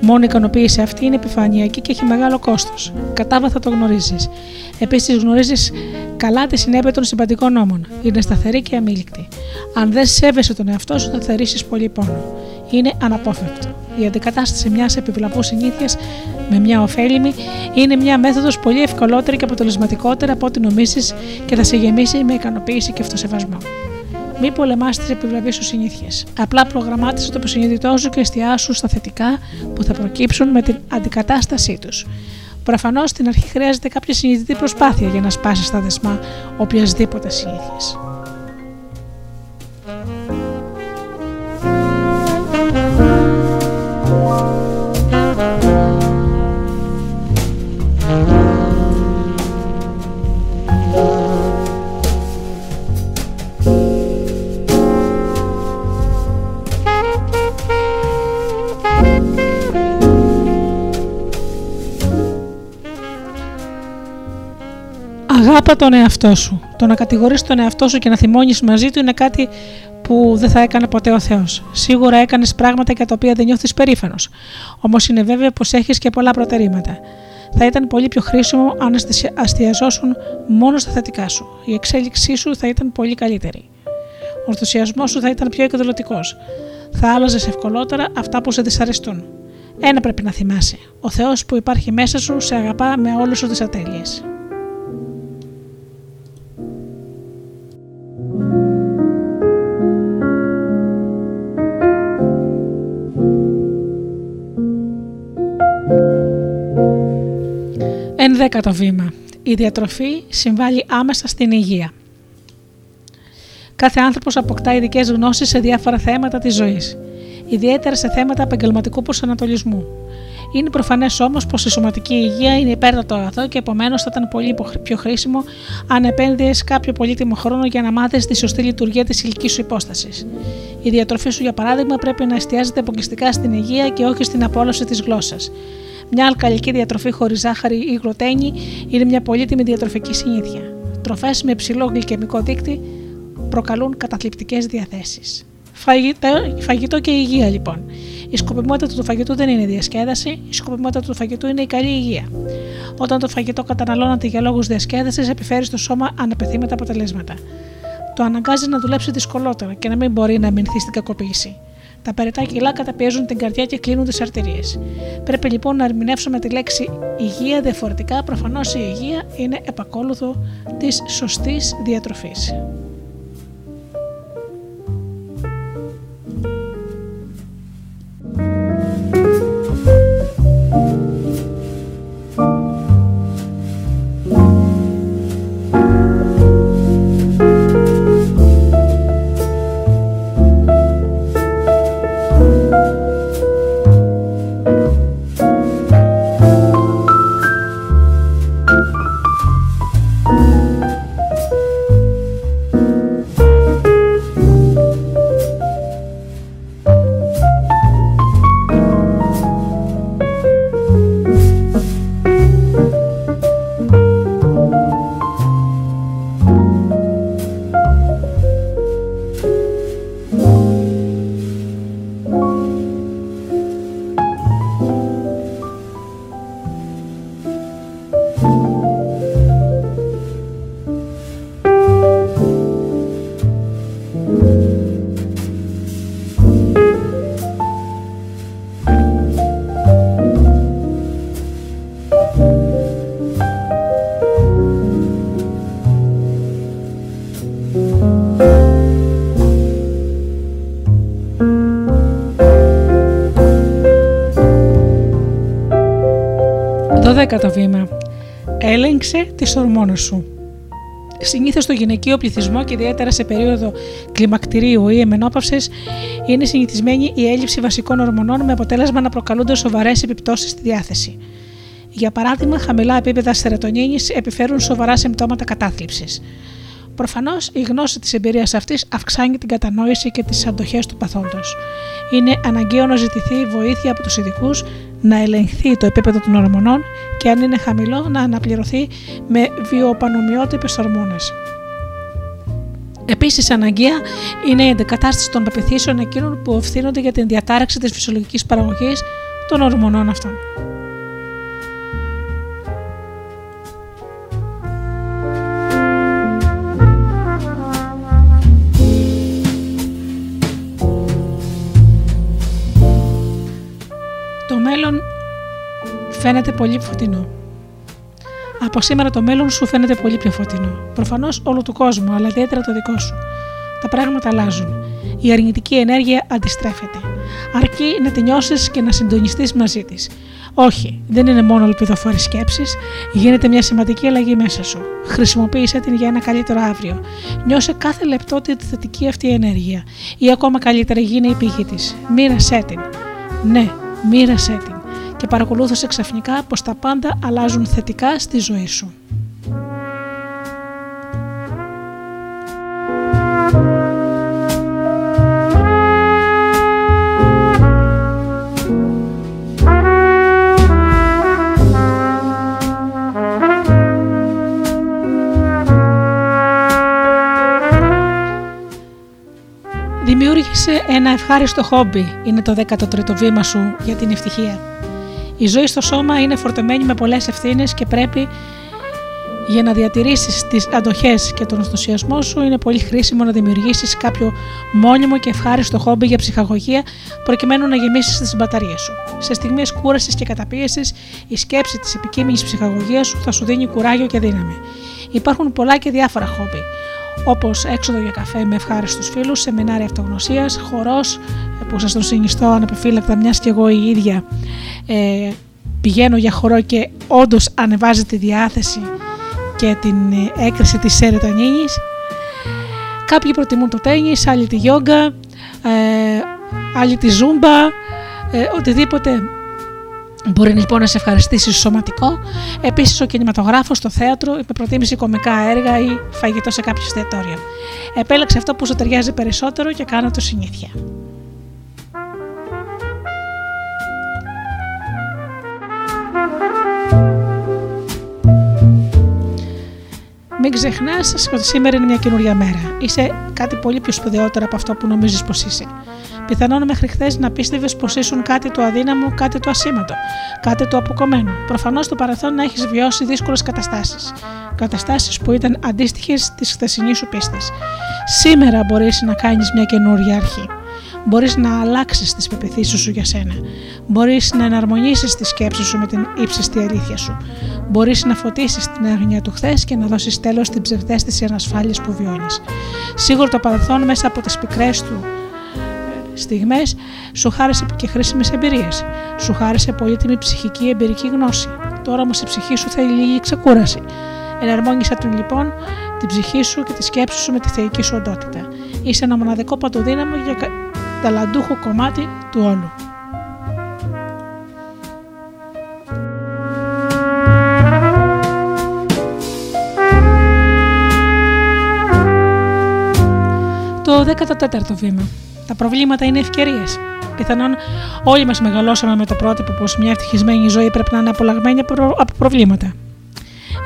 Μόνο η ικανοποίηση αυτή είναι επιφανειακή και έχει μεγάλο κόστος. Κατάβαθα το γνωρίζεις. Επίσης γνωρίζεις καλά τη συνέπεια των συμπαντικών νόμων. Είναι σταθερή και αμήλικτη. Αν δεν σέβεσαι τον εαυτό σου, θα θερήσεις πολύ πόνο. Είναι αναπόφευκτο. Η αντικατάσταση μιας επιβλαβούς συνήθειας με μια ωφέλιμη είναι μια μέθοδος πολύ ευκολότερη και αποτελεσματικότερη από ό,τι νομίζεις και θα σε γεμίσει με ικανοποίηση και αυτοσεβασμό. Μη πολεμάς τις επιβλαβείς σου συνήθειες. Απλά προγραμμάτισε το υποσυνείδητό σου και εστιάσου στα θετικά που θα προκύψουν με την αντικατάστασή τους. Προφανώς στην αρχή χρειάζεται κάποια συνειδητή προσπάθεια για να σπάσεις τα δεσμά οποιασδήποτε συνήθεια. Αγάπα τον εαυτό σου. Το να κατηγορείς τον εαυτό σου και να θυμώνεις μαζί του είναι κάτι που δεν θα έκανε ποτέ ο Θεός. Σίγουρα έκανες πράγματα για τα οποία δεν νιώθεις περήφανος. Όμως είναι βέβαιο πως έχεις και πολλά προτερήματα. Θα ήταν πολύ πιο χρήσιμο αν αστιαζόσουν μόνο στα θετικά σου. Η εξέλιξή σου θα ήταν πολύ καλύτερη. Ο ενθουσιασμός σου θα ήταν πιο εκδηλωτικός. Θα άλλαζες ευκολότερα αυτά που σε δυσαρεστούν. Ένα πρέπει να θυμάσαι. Ο Θεός που υπάρχει μέσα σου σε αγαπά με όλε σου τι ατέλειες. Ενδέκατο βήμα. Η διατροφή συμβάλλει άμεσα στην υγεία. Κάθε άνθρωπος αποκτά ειδικές γνώσεις σε διάφορα θέματα της ζωής, ιδιαίτερα σε θέματα επαγγελματικού προσανατολισμού. Είναι προφανές όμως πως η σωματική υγεία είναι υπέρτατο αγαθό και επομένως θα ήταν πολύ πιο χρήσιμο αν επένδυες κάποιο πολύτιμο χρόνο για να μάθεις τη σωστή λειτουργία της ηλική σου υπόστασης. Η διατροφή σου, για παράδειγμα, πρέπει να εστιάζεται αποκλειστικά στην υγεία και όχι στην απόλαυση της γλώσσας. Μια αλκαλική διατροφή χωρίς ζάχαρη ή γλουτένη είναι μια πολύτιμη διατροφική συνήθεια. Τροφές με υψηλό γλυκαιμικό δείκτη προκαλούν καταθλιπτικές διαθέσεις. Φαγητό, φαγητό και υγεία λοιπόν. Η σκοπιμότητα του φαγητού δεν είναι η διασκέδαση, η σκοπιμότητα του φαγητού είναι η καλή υγεία. Όταν το φαγητό καταναλώνεται για λόγους διασκέδασης, επιφέρει στο σώμα αναπεθύμετα αποτελέσματα. Το αναγκάζει να δουλέψει δυσκολότερα και να μην μπορεί να αμυνθεί στην κακοποίηση. Τα περιτά κιλά καταπιέζουν την καρδιά και κλείνουν τις αρτηρίες. Πρέπει λοιπόν να ερμηνεύσουμε τη λέξη υγεία διαφορετικά. Προφανώς η υγεία είναι επακόλουθο της σωστής διατροφής. Δώδεκατο βήμα. Έλεγξε τις ορμόνες σου. Συνήθως στο γυναικείο πληθυσμό και ιδιαίτερα σε περίοδο κλιμακτηρίου ή εμενόπαυσης είναι συνηθισμένη η έλλειψη βασικών ορμονών με αποτέλεσμα να προκαλούνται σοβαρές επιπτώσεις στη διάθεση. Για παράδειγμα, χαμηλά επίπεδα σερωτονίνης επιφέρουν σοβαρά συμπτώματα κατάθλιψης. Προφανώς, η γνώση της εμπειρίας αυτής αυξάνει την κατανόηση και τις αντοχές του παθόντος. Είναι αναγκαίο να ζητηθεί βοήθεια από τους ειδικούς να ελεγχθεί το επίπεδο των ορμονών και αν είναι χαμηλό να αναπληρωθεί με βιοπανομοιότυπες ορμόνες. Επίσης αναγκαία είναι η εγκατάσταση των πεπιθήσεων εκείνων που ευθύνονται για την διατάραξη της φυσιολογικής παραγωγής των ορμονών αυτών. Φαίνεται πολύ φωτεινό. Από σήμερα το μέλλον σου φαίνεται πολύ πιο φωτεινό. Προφανώς όλου του κόσμου, αλλά ιδιαίτερα το δικό σου. Τα πράγματα αλλάζουν. Η αρνητική ενέργεια αντιστρέφεται. Αρκεί να τη νιώσεις και να συντονιστείς μαζί της. Όχι, δεν είναι μόνο ελπιδοφόρη σκέψη, γίνεται μια σημαντική αλλαγή μέσα σου. Χρησιμοποίησε την για ένα καλύτερο αύριο. Νιώσε κάθε λεπτό τη θετική αυτή ενέργεια. Ή ακόμα καλύτερα, γίνει η πηγή της. Μοίρασέ την. Ναι, μοίρασέ την και παρακολούθησε ξαφνικά πως τα πάντα αλλάζουν θετικά στη ζωή σου. Δημιούργησε ένα ευχάριστο χόμπι, είναι το 13ο βήμα σου για την ευτυχία. Η ζωή στο σώμα είναι φορτωμένη με πολλές ευθύνες και πρέπει για να διατηρήσεις τις αντοχές και τον ενθουσιασμό σου είναι πολύ χρήσιμο να δημιουργήσεις κάποιο μόνιμο και ευχάριστο χόμπι για ψυχαγωγία προκειμένου να γεμίσεις τις μπαταρίες σου. Σε στιγμές κούρασης και καταπίεσης η σκέψη της επικείμενης ψυχαγωγίας σου θα σου δίνει κουράγιο και δύναμη. Υπάρχουν πολλά και διάφορα χόμπι όπως έξοδο για καφέ με ευχάριστους φίλους, σεμινάρια αυτογνωσίας, χορός που σας το συνιστώ ανεπιφύλακτα, μιας και εγώ η ίδια ε, πηγαίνω για χορό και όντως ανεβάζει τη διάθεση και την ε, έκρηση της σερωτονίνης. Κάποιοι προτιμούν το τένις, άλλοι τη γιόγκα, ε, άλλοι τη ζούμπα, ε, οτιδήποτε Μπορεί λοιπόν να σε ευχαριστήσει σωματικό. Επίσης, ο κινηματογράφος, το θέατρο, με προτίμηση κομικά έργα ή φαγητό σε κάποιο εστιατόριο. Επέλεξε αυτό που σου ταιριάζει περισσότερο και κάνε το συνήθεια. Μην ξεχνάς ότι σήμερα είναι μια καινούρια μέρα. Είσαι κάτι πολύ πιο σπουδαιότερο από αυτό που νομίζεις πως είσαι. Πιθανόν μέχρι χθες να πίστευες πως ήσουν κάτι το αδύναμο, κάτι το ασήμαντο, κάτι το αποκομμένο. Προφανώς στο παρελθόν να έχεις βιώσει δύσκολες καταστάσεις. Καταστάσεις που ήταν αντίστοιχες της χθεσινής σου πίστη. Σήμερα μπορείς να κάνεις μια καινούρια αρχή. Μπορείς να αλλάξεις τις πεπιθήσεις σου για σένα. Μπορείς να εναρμονίσεις τη σκέψη σου με την ύψιστη αλήθεια σου. Μπορείς να φωτίσεις την αγνία του χθες και να δώσεις τέλος στην ψευδέστηση ανασφάλειας που βιώνεις. Σίγουρα το παρελθόν μέσα από τις πικρές του στιγμές σου χάρισε και χρήσιμες εμπειρίες. Σου χάρισε πολύτιμη ψυχική εμπειρική γνώση. Τώρα όμως η ψυχή σου θέλει λίγη ξεκούραση. Εναρμόνισα του λοιπόν την ψυχή σου και τη σκέψη σου με τη θεϊκή σου οντότητα. Είσαι ένα μοναδικό παντοδύναμο για κα- ταλαντούχο κομμάτι του όλου. Το 14ο βήμα. Τα προβλήματα είναι ευκαιρίες. Πιθανόν όλοι μας μεγαλώσαμε με το πρότυπο πως μια ευτυχισμένη ζωή πρέπει να είναι απολαγμένη από προ- από προβλήματα.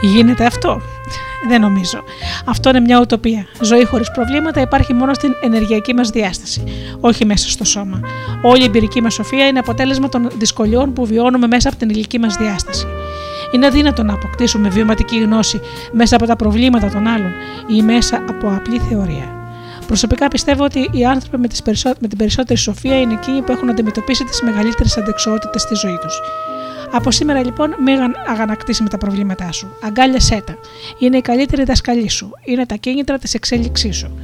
Γίνεται αυτό. Δεν νομίζω. Αυτό είναι μια ουτοπία. Ζωή χωρίς προβλήματα υπάρχει μόνο στην ενεργειακή μας διάσταση, όχι μέσα στο σώμα. Όλη η εμπειρική μας σοφία είναι αποτέλεσμα των δυσκολιών που βιώνουμε μέσα από την ηλική μας διάσταση. Είναι αδύνατο να αποκτήσουμε βιωματική γνώση μέσα από τα προβλήματα των άλλων ή μέσα από απλή θεωρία. Προσωπικά πιστεύω ότι οι άνθρωποι με, τις περισσό... με την περισσότερη σοφία είναι εκείνοι που έχουν αντιμετωπίσει τις μεγαλύτερες αντεξότητε στη ζωή τους. Από σήμερα λοιπόν μην αγαν- αγανακτήσει με τα προβλήματά σου. Αγκάλιασέ τα. Είναι η καλύτερη δασκαλή σου. Είναι τα κίνητρα της εξέλιξής σου.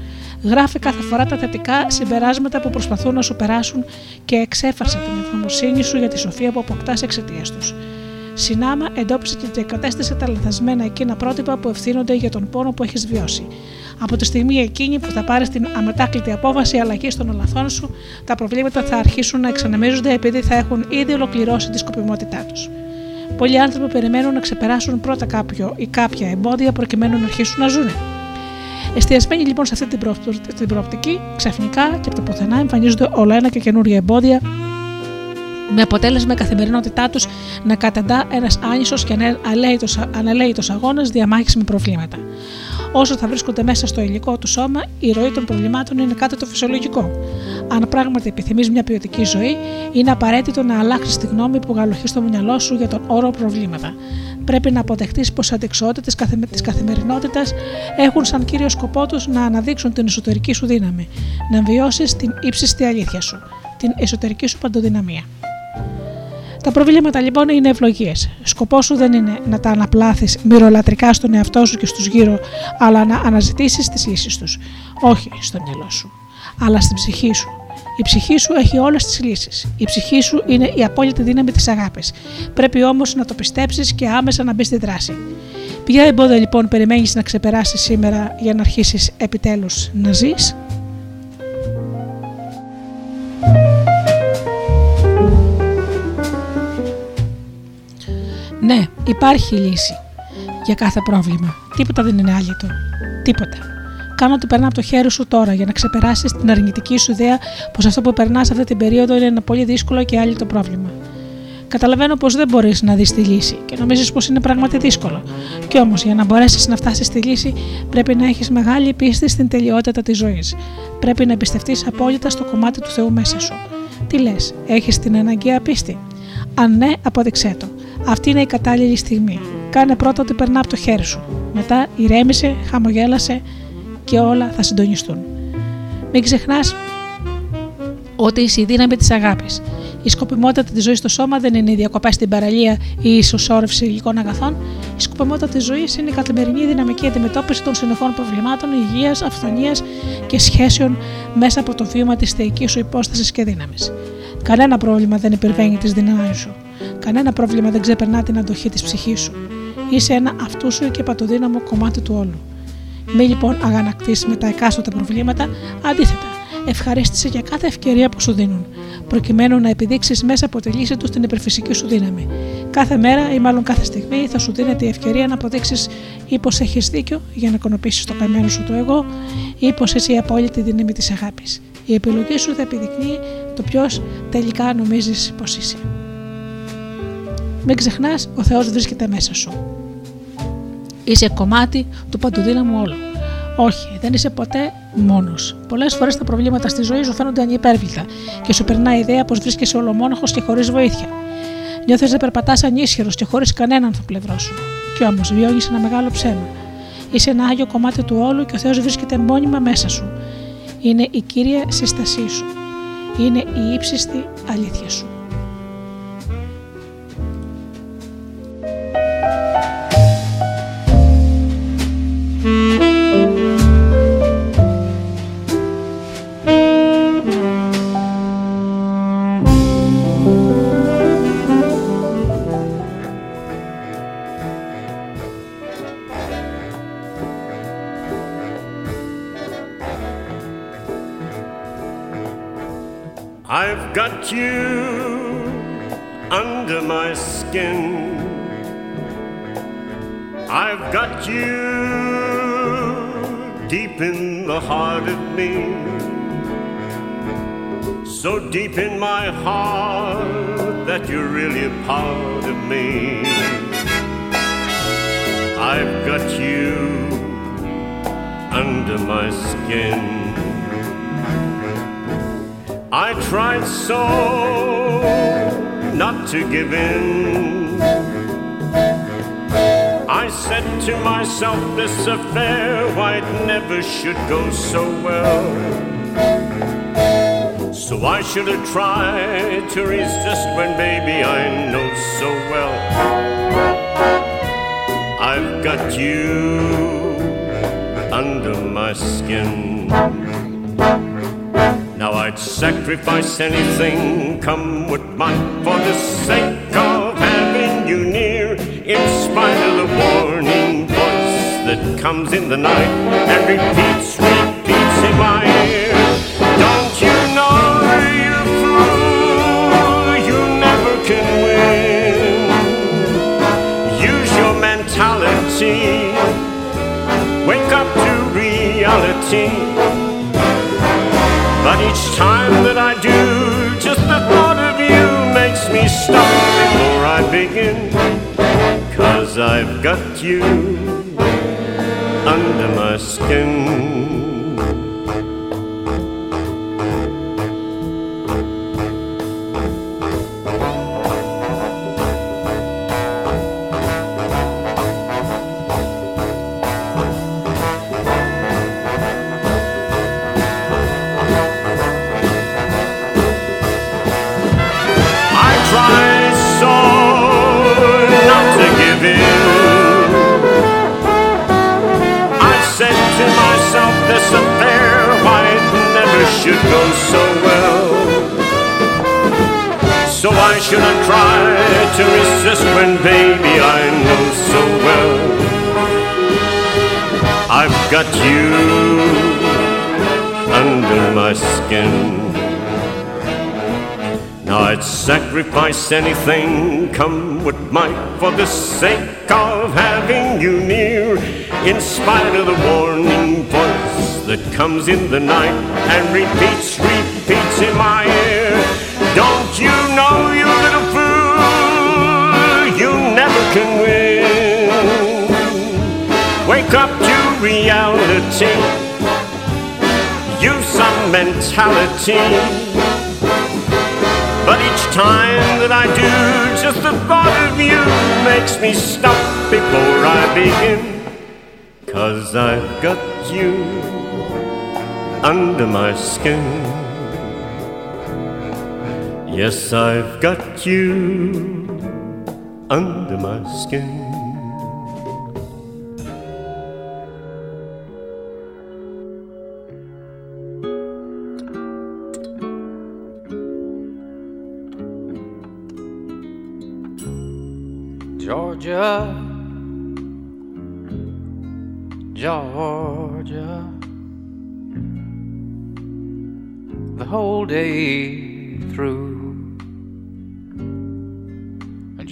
Γράφει κάθε φορά τα θετικά συμπεράσματα που προσπαθούν να σου περάσουν και εξέφρασα την ευγνωμοσύνη σου για τη σοφία που αποκτάς εξαιτίας τους. Συνάμα εντόπισε και διακατέστησε τα λαθασμένα εκείνα πρότυπα που ευθύνονται για τον πόνο που έχεις βιώσει. Από τη στιγμή εκείνη που θα πάρεις την αμετάκλητη απόφαση αλλαγή των λαθών σου, τα προβλήματα θα αρχίσουν να εξαναμίζονται επειδή θα έχουν ήδη ολοκληρώσει τη σκοπιμότητά τους. Πολλοί άνθρωποι περιμένουν να ξεπεράσουν πρώτα κάποιο ή κάποια εμπόδια προκειμένου να αρχίσουν να ζουν. Εστιασμένοι λοιπόν σε αυτή την, προ... την προοπτική, ξαφνικά και από το πουθενά εμφανίζονται όλα ένα και καινούργια εμπόδια με αποτέλεσμα η καθημερινότητά τους να καταντά ένας άνισος και αναλέητος αγώνας διαμάχης με προβλήματα. Όσο θα βρίσκονται μέσα στο υλικό του σώμα, η ροή των προβλημάτων είναι κάτι το φυσιολογικό. Αν πράγματι επιθυμείς μια ποιοτική ζωή, είναι απαραίτητο να αλλάξεις τη γνώμη που γαλοχείς στο μυαλό σου για τον όρο προβλήματα. Πρέπει να αποδεχτείς πως οι αντικσότητες της καθημερινότητας έχουν σαν κύριο σκοπό τους να αναδείξουν την εσωτερική σου δύναμη, να βιώσει την ύψιστη αλήθεια σου, την εσωτερική σου παντοδυναμία. Τα προβλήματα λοιπόν είναι ευλογίες. Σκοπός σου δεν είναι να τα αναπλάθεις μυρολατρικά στον εαυτό σου και στους γύρω, αλλά να αναζητήσεις τις λύσεις τους. Όχι στο μυαλό σου, αλλά στην ψυχή σου. Η ψυχή σου έχει όλες τις λύσεις. Η ψυχή σου είναι η απόλυτη δύναμη της αγάπης. Πρέπει όμως να το πιστέψεις και άμεσα να μπεις στη δράση. Ποια εμπόδια λοιπόν περιμένεις να ξεπεράσεις σήμερα για να αρχίσεις επιτέλους να ζεις; Ναι, υπάρχει λύση για κάθε πρόβλημα. Τίποτα δεν είναι άλυτο. Τίποτα. Κάνω ό,τι περνά από το χέρι σου τώρα για να ξεπεράσεις την αρνητική σου ιδέα πως αυτό που περνάς αυτή την περίοδο είναι ένα πολύ δύσκολο και άλυτο πρόβλημα. Καταλαβαίνω πως δεν μπορείς να δεις τη λύση και νομίζεις πως είναι πράγματι δύσκολο. Κι όμως για να μπορέσεις να φτάσεις στη λύση πρέπει να έχεις μεγάλη πίστη στην τελειότητα της ζωής. Πρέπει να εμπιστευτείς απόλυτα στο κομμάτι του Θεού μέσα σου. Τι λες, έχεις την αναγκαία πίστη; Αν ναι, απόδειξέ το. Αυτή είναι η κατάλληλη στιγμή. Κάνε πρώτα ό,τι περνά από το χέρι σου. Μετά ηρέμησε, χαμογέλασε και όλα θα συντονιστούν. Μην ξεχνάς ότι είσαι η δύναμη της αγάπης. Η σκοπιμότητα της ζωής στο σώμα δεν είναι οι διακοπές στην παραλία ή η ισοσόρευση υλικών αγαθών. Η σκοπιμότητα της ζωής είναι η καθημερινή δυναμική αντιμετώπιση των συνεχών προβλημάτων υγείας, αυθονίας και σχέσεων μέσα από το βίωμα της θεϊκής σου υπόστασης και δύναμης. Κανένα πρόβλημα δεν υπερβαίνει τις δυνάμεις σου. Κανένα πρόβλημα δεν ξεπερνά την αντοχή της ψυχής σου. Είσαι ένα αυτού σου και πατοδύναμο κομμάτι του όλου. Μη λοιπόν αγανακτήσεις με τα εκάστοτε προβλήματα, αντίθετα, ευχαρίστησε για κάθε ευκαιρία που σου δίνουν, προκειμένου να επιδείξεις μέσα από τη λύση τους την υπερφυσική σου δύναμη. Κάθε μέρα ή μάλλον κάθε στιγμή θα σου δίνεται η ευκαιρία να αποδείξεις ή πω έχεις δίκιο για να κονοποιήσει το καημένο σου το εγώ ή πω είσαι η απόλυτη δύναμη της αγάπης. Η επιλογή σου θα επιδεικνύει το ποιος τελικά νομίζεις πως είσαι. Μην ξεχνάς, ο Θεός βρίσκεται μέσα σου. Είσαι κομμάτι του παντοδύναμου όλου. Όχι, δεν είσαι ποτέ μόνος. Πολλές φορές τα προβλήματα στη ζωή σου φαίνονται ανυπέρβλητα και σου περνά η ιδέα πως βρίσκεσαι ολομόναχος και χωρίς βοήθεια. Νιώθεις να περπατάς ανίσχυρος και χωρίς κανέναν στο πλευρό σου. Κι όμως βιώνεις ένα μεγάλο ψέμα. Είσαι ένα άγιο κομμάτι του όλου και ο Θεός βρίσκεται μόνιμα μέσα σου. Είναι η κύρια σύστασή σου. Είναι η ύψιστη αλήθεια σου. I've got you under my skin. I've got you deep in the heart of me. So deep in my heart that you're really a part of me. I've got you under my skin. I tried so not to give in. Said to myself, this affair, why it never should go so well. So I should have tried to resist when, baby, I know so well. I've got you under my skin. Now I'd sacrifice anything, come what might, for the sake of having you near. In spite of comes in the night and repeats, repeats in my ear. Don't you know you fool, you never can win. Use your mentality, wake up to reality. But each time that I do, just the thought of you makes me stop before I begin. Cause I've got you under my skin. Never should go so well. So I should have tried to resist when, baby, I know so well. I've got you under my skin. Now I'd sacrifice anything, come what might, for the sake of having you near. In spite of the warning voice that comes in the night and repeats, repeats in my ear. Don't you know, you little fool, you never can win. Wake up to reality, use some mentality. But each time that I do, just the thought of you makes me stop before I begin. Cause I've got you under my skin. Yes, I've got you under my skin.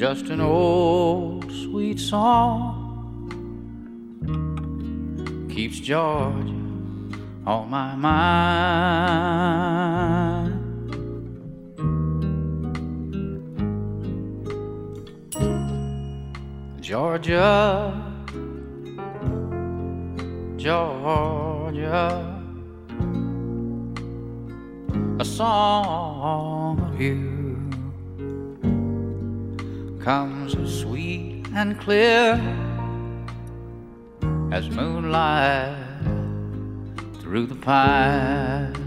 Just an old sweet song keeps Georgia on my mind. Georgia, Georgia. A song of you comes as sweet and clear as moonlight through the pines.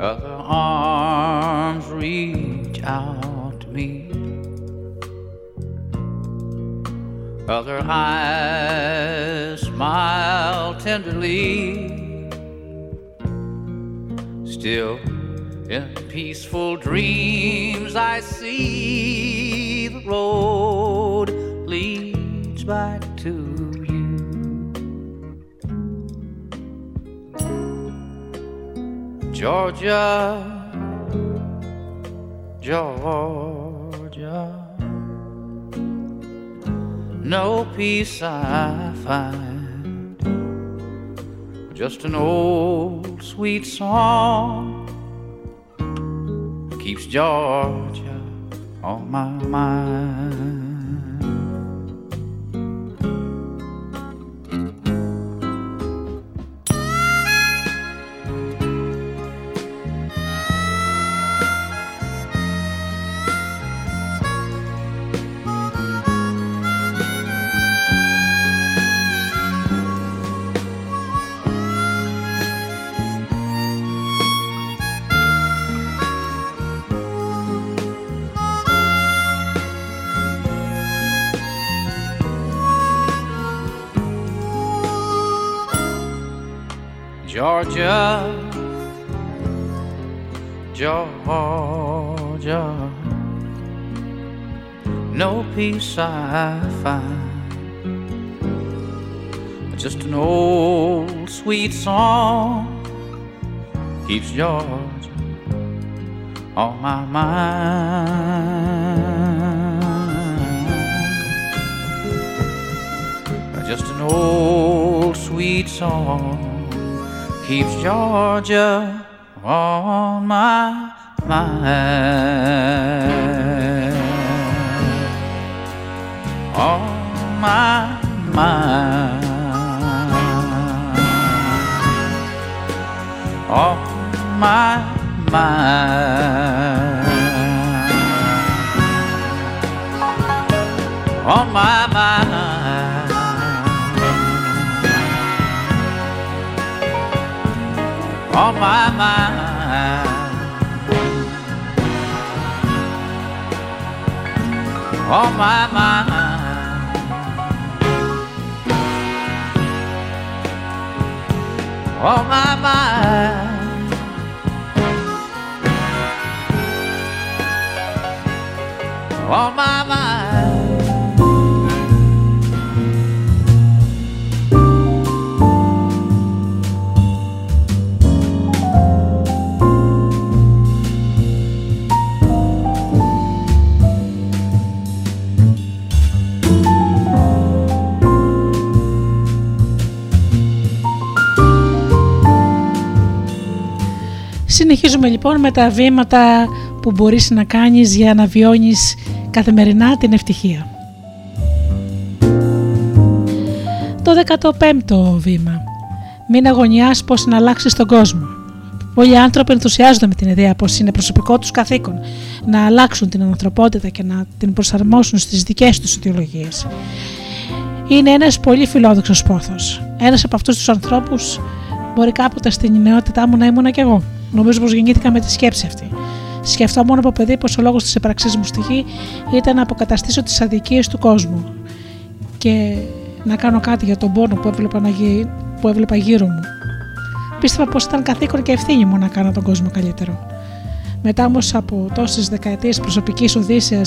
Other arms reach out to me. Other eyes smile tenderly. Still, in peaceful dreams, I see the road leads back to you. Georgia, Georgia. No peace I find, just an old sweet song keeps Georgia on my mind. No peace I find, just an old sweet song keeps Georgia on my mind. Just an old sweet song keeps Georgia on my mind. My mind. On my mind. On my mind. on my mind. On my mind. On my mind. On my mind. Συνεχίζουμε λοιπόν με τα βήματα που μπορείς να κάνεις για να βιώνεις καθημερινά την ευτυχία. Το 15ο βήμα. Μην αγωνιάς πώς να αλλάξεις τον κόσμο. Πολλοί άνθρωποι ενθουσιάζονται με την ιδέα πως είναι προσωπικό τους καθήκον να αλλάξουν την ανθρωπότητα και να την προσαρμόσουν στις δικές τους ιδεολογίες. Είναι ένας πολύ φιλόδοξος πόθος. Ένας από αυτούς τους ανθρώπους μπορεί κάποτε στην νεότητά μου να ήμουν κι εγώ. Νομίζω πως γεννήθηκα με τη σκέψη αυτή. Σκεφτόμουν από παιδί πως ο λόγος της επραξή μου στη γη ήταν να αποκαταστήσω τις αδικίες του κόσμου και να κάνω κάτι για τον πόνο που έβλεπα, να γι... που έβλεπα γύρω μου. Πίστευα πως ήταν καθήκον και ευθύνη μου να κάνω τον κόσμο καλύτερο. Μετά όμως από τόσες δεκαετίες προσωπικής οδύσσια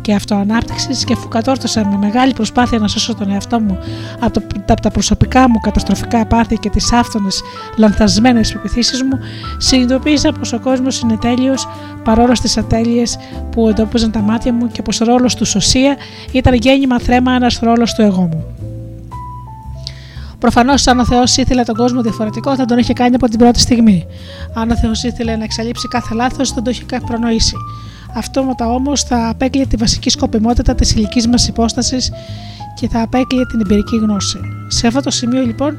και αυτοανάπτυξης και αφού κατόρθωσα με μεγάλη προσπάθεια να σώσω τον εαυτό μου από, το, από τα προσωπικά μου καταστροφικά πάθη και τις άφθονες λανθασμένες πεπιθήσεις μου, συνειδητοποίησα πως ο κόσμος είναι τέλειος παρόλο στις ατέλειες που εντόπιζαν τα μάτια μου και πως ο ρόλος του σωσία ήταν γέννημα θρέμα ένας ρόλος του εγώ μου. Προφανώς, αν ο Θεός ήθελε τον κόσμο διαφορετικό, θα τον είχε κάνει από την πρώτη στιγμή. Αν ο Θεός ήθελε να εξαλείψει κάθε λάθος, θα το είχε προνοήσει. Αυτόματα όμως θα απέκλειε τη βασική σκοπιμότητα της ηλικής μας υπόστασης και θα απέκλειε την εμπειρική γνώση. Σε αυτό το σημείο λοιπόν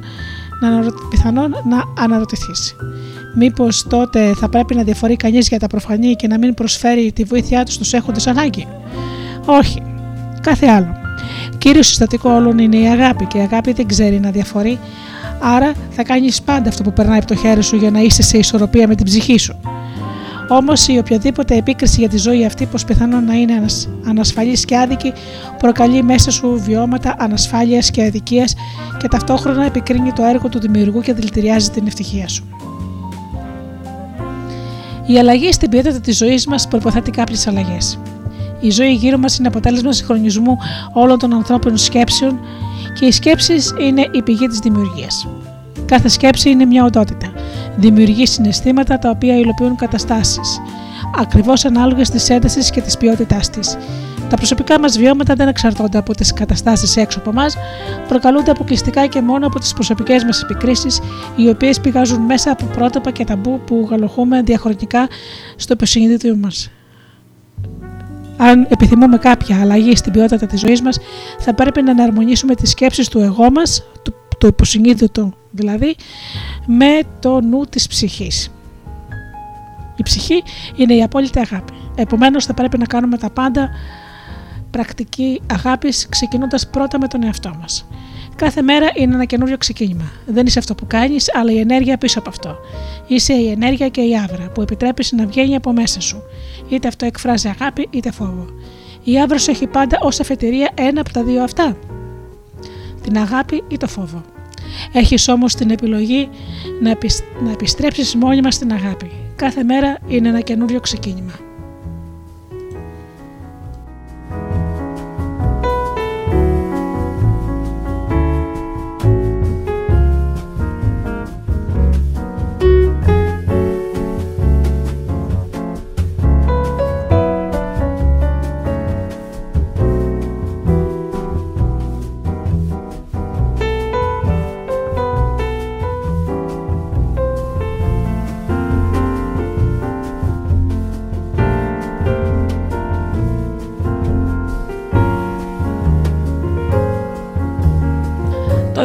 να αναρω... πιθανόν να αναρωτηθείς. Μήπως τότε θα πρέπει να διαφορεί κανείς για τα προφανή και να μην προσφέρει τη βοήθειά του στους έχοντες ανάγκη; Όχι. Κάθε άλλο. Κύριος συστατικό όλων είναι η αγάπη και η αγάπη δεν ξέρει να διαφορεί. Άρα θα κάνεις πάντα αυτό που περνάει από το χέρι σου για να είσαι σε ισορροπία με την ψυχή σου. Όμως η οποιαδήποτε επίκριση για τη ζωή αυτή, πως πιθανόν να είναι ανασφαλής και άδικη, προκαλεί μέσα σου βιώματα ανασφάλειας και αδικίας και ταυτόχρονα επικρίνει το έργο του δημιουργού και δηλητηριάζει την ευτυχία σου. Η αλλαγή στην ποιότητα της ζωής μας προποθέτει κάποιες αλλαγές. Η ζωή γύρω μας είναι αποτέλεσμα συγχρονισμού όλων των ανθρώπινων σκέψεων και οι σκέψεις είναι η πηγή της δημιουργίας. Κάθε σκέψη είναι μια οντότητα. Δημιουργεί συναισθήματα τα οποία υλοποιούν καταστάσεις, ακριβώς ανάλογες της έντασης και της ποιότητάς της. Τα προσωπικά μας βιώματα δεν εξαρτώνται από τις καταστάσεις έξω από εμά, προκαλούνται αποκλειστικά και μόνο από τις προσωπικές μας επικρίσεις, οι οποίες πηγάζουν μέσα από πρότυπα και ταμπού που γαλοχούμε διαχρονικά στο υποσυνείδητο μας. Αν επιθυμούμε κάποια αλλαγή στην ποιότητα της ζωής μας, θα πρέπει να εναρμονίσουμε τις σκέψεις του εγώ μας, του, το υποσυνείδητο δηλαδή, με το νου της ψυχής. Η ψυχή είναι η απόλυτη αγάπη. Επομένως, θα πρέπει να κάνουμε τα πάντα πρακτική αγάπης, ξεκινώντας πρώτα με τον εαυτό μας. Κάθε μέρα είναι ένα καινούριο ξεκίνημα. Δεν είσαι αυτό που κάνεις, αλλά η ενέργεια πίσω από αυτό. Είσαι η ενέργεια και η άβρα που επιτρέπεις να βγαίνει από μέσα σου. Είτε αυτό εκφράζει αγάπη είτε φόβο. Η άβρα σου έχει πάντα ως αφετηρία ένα από τα δύο αυτά. Την αγάπη ή το φόβο. Έχεις όμως την επιλογή να, επισ... να επιστρέψεις μόνιμα στην αγάπη. Κάθε μέρα είναι ένα καινούριο ξεκίνημα.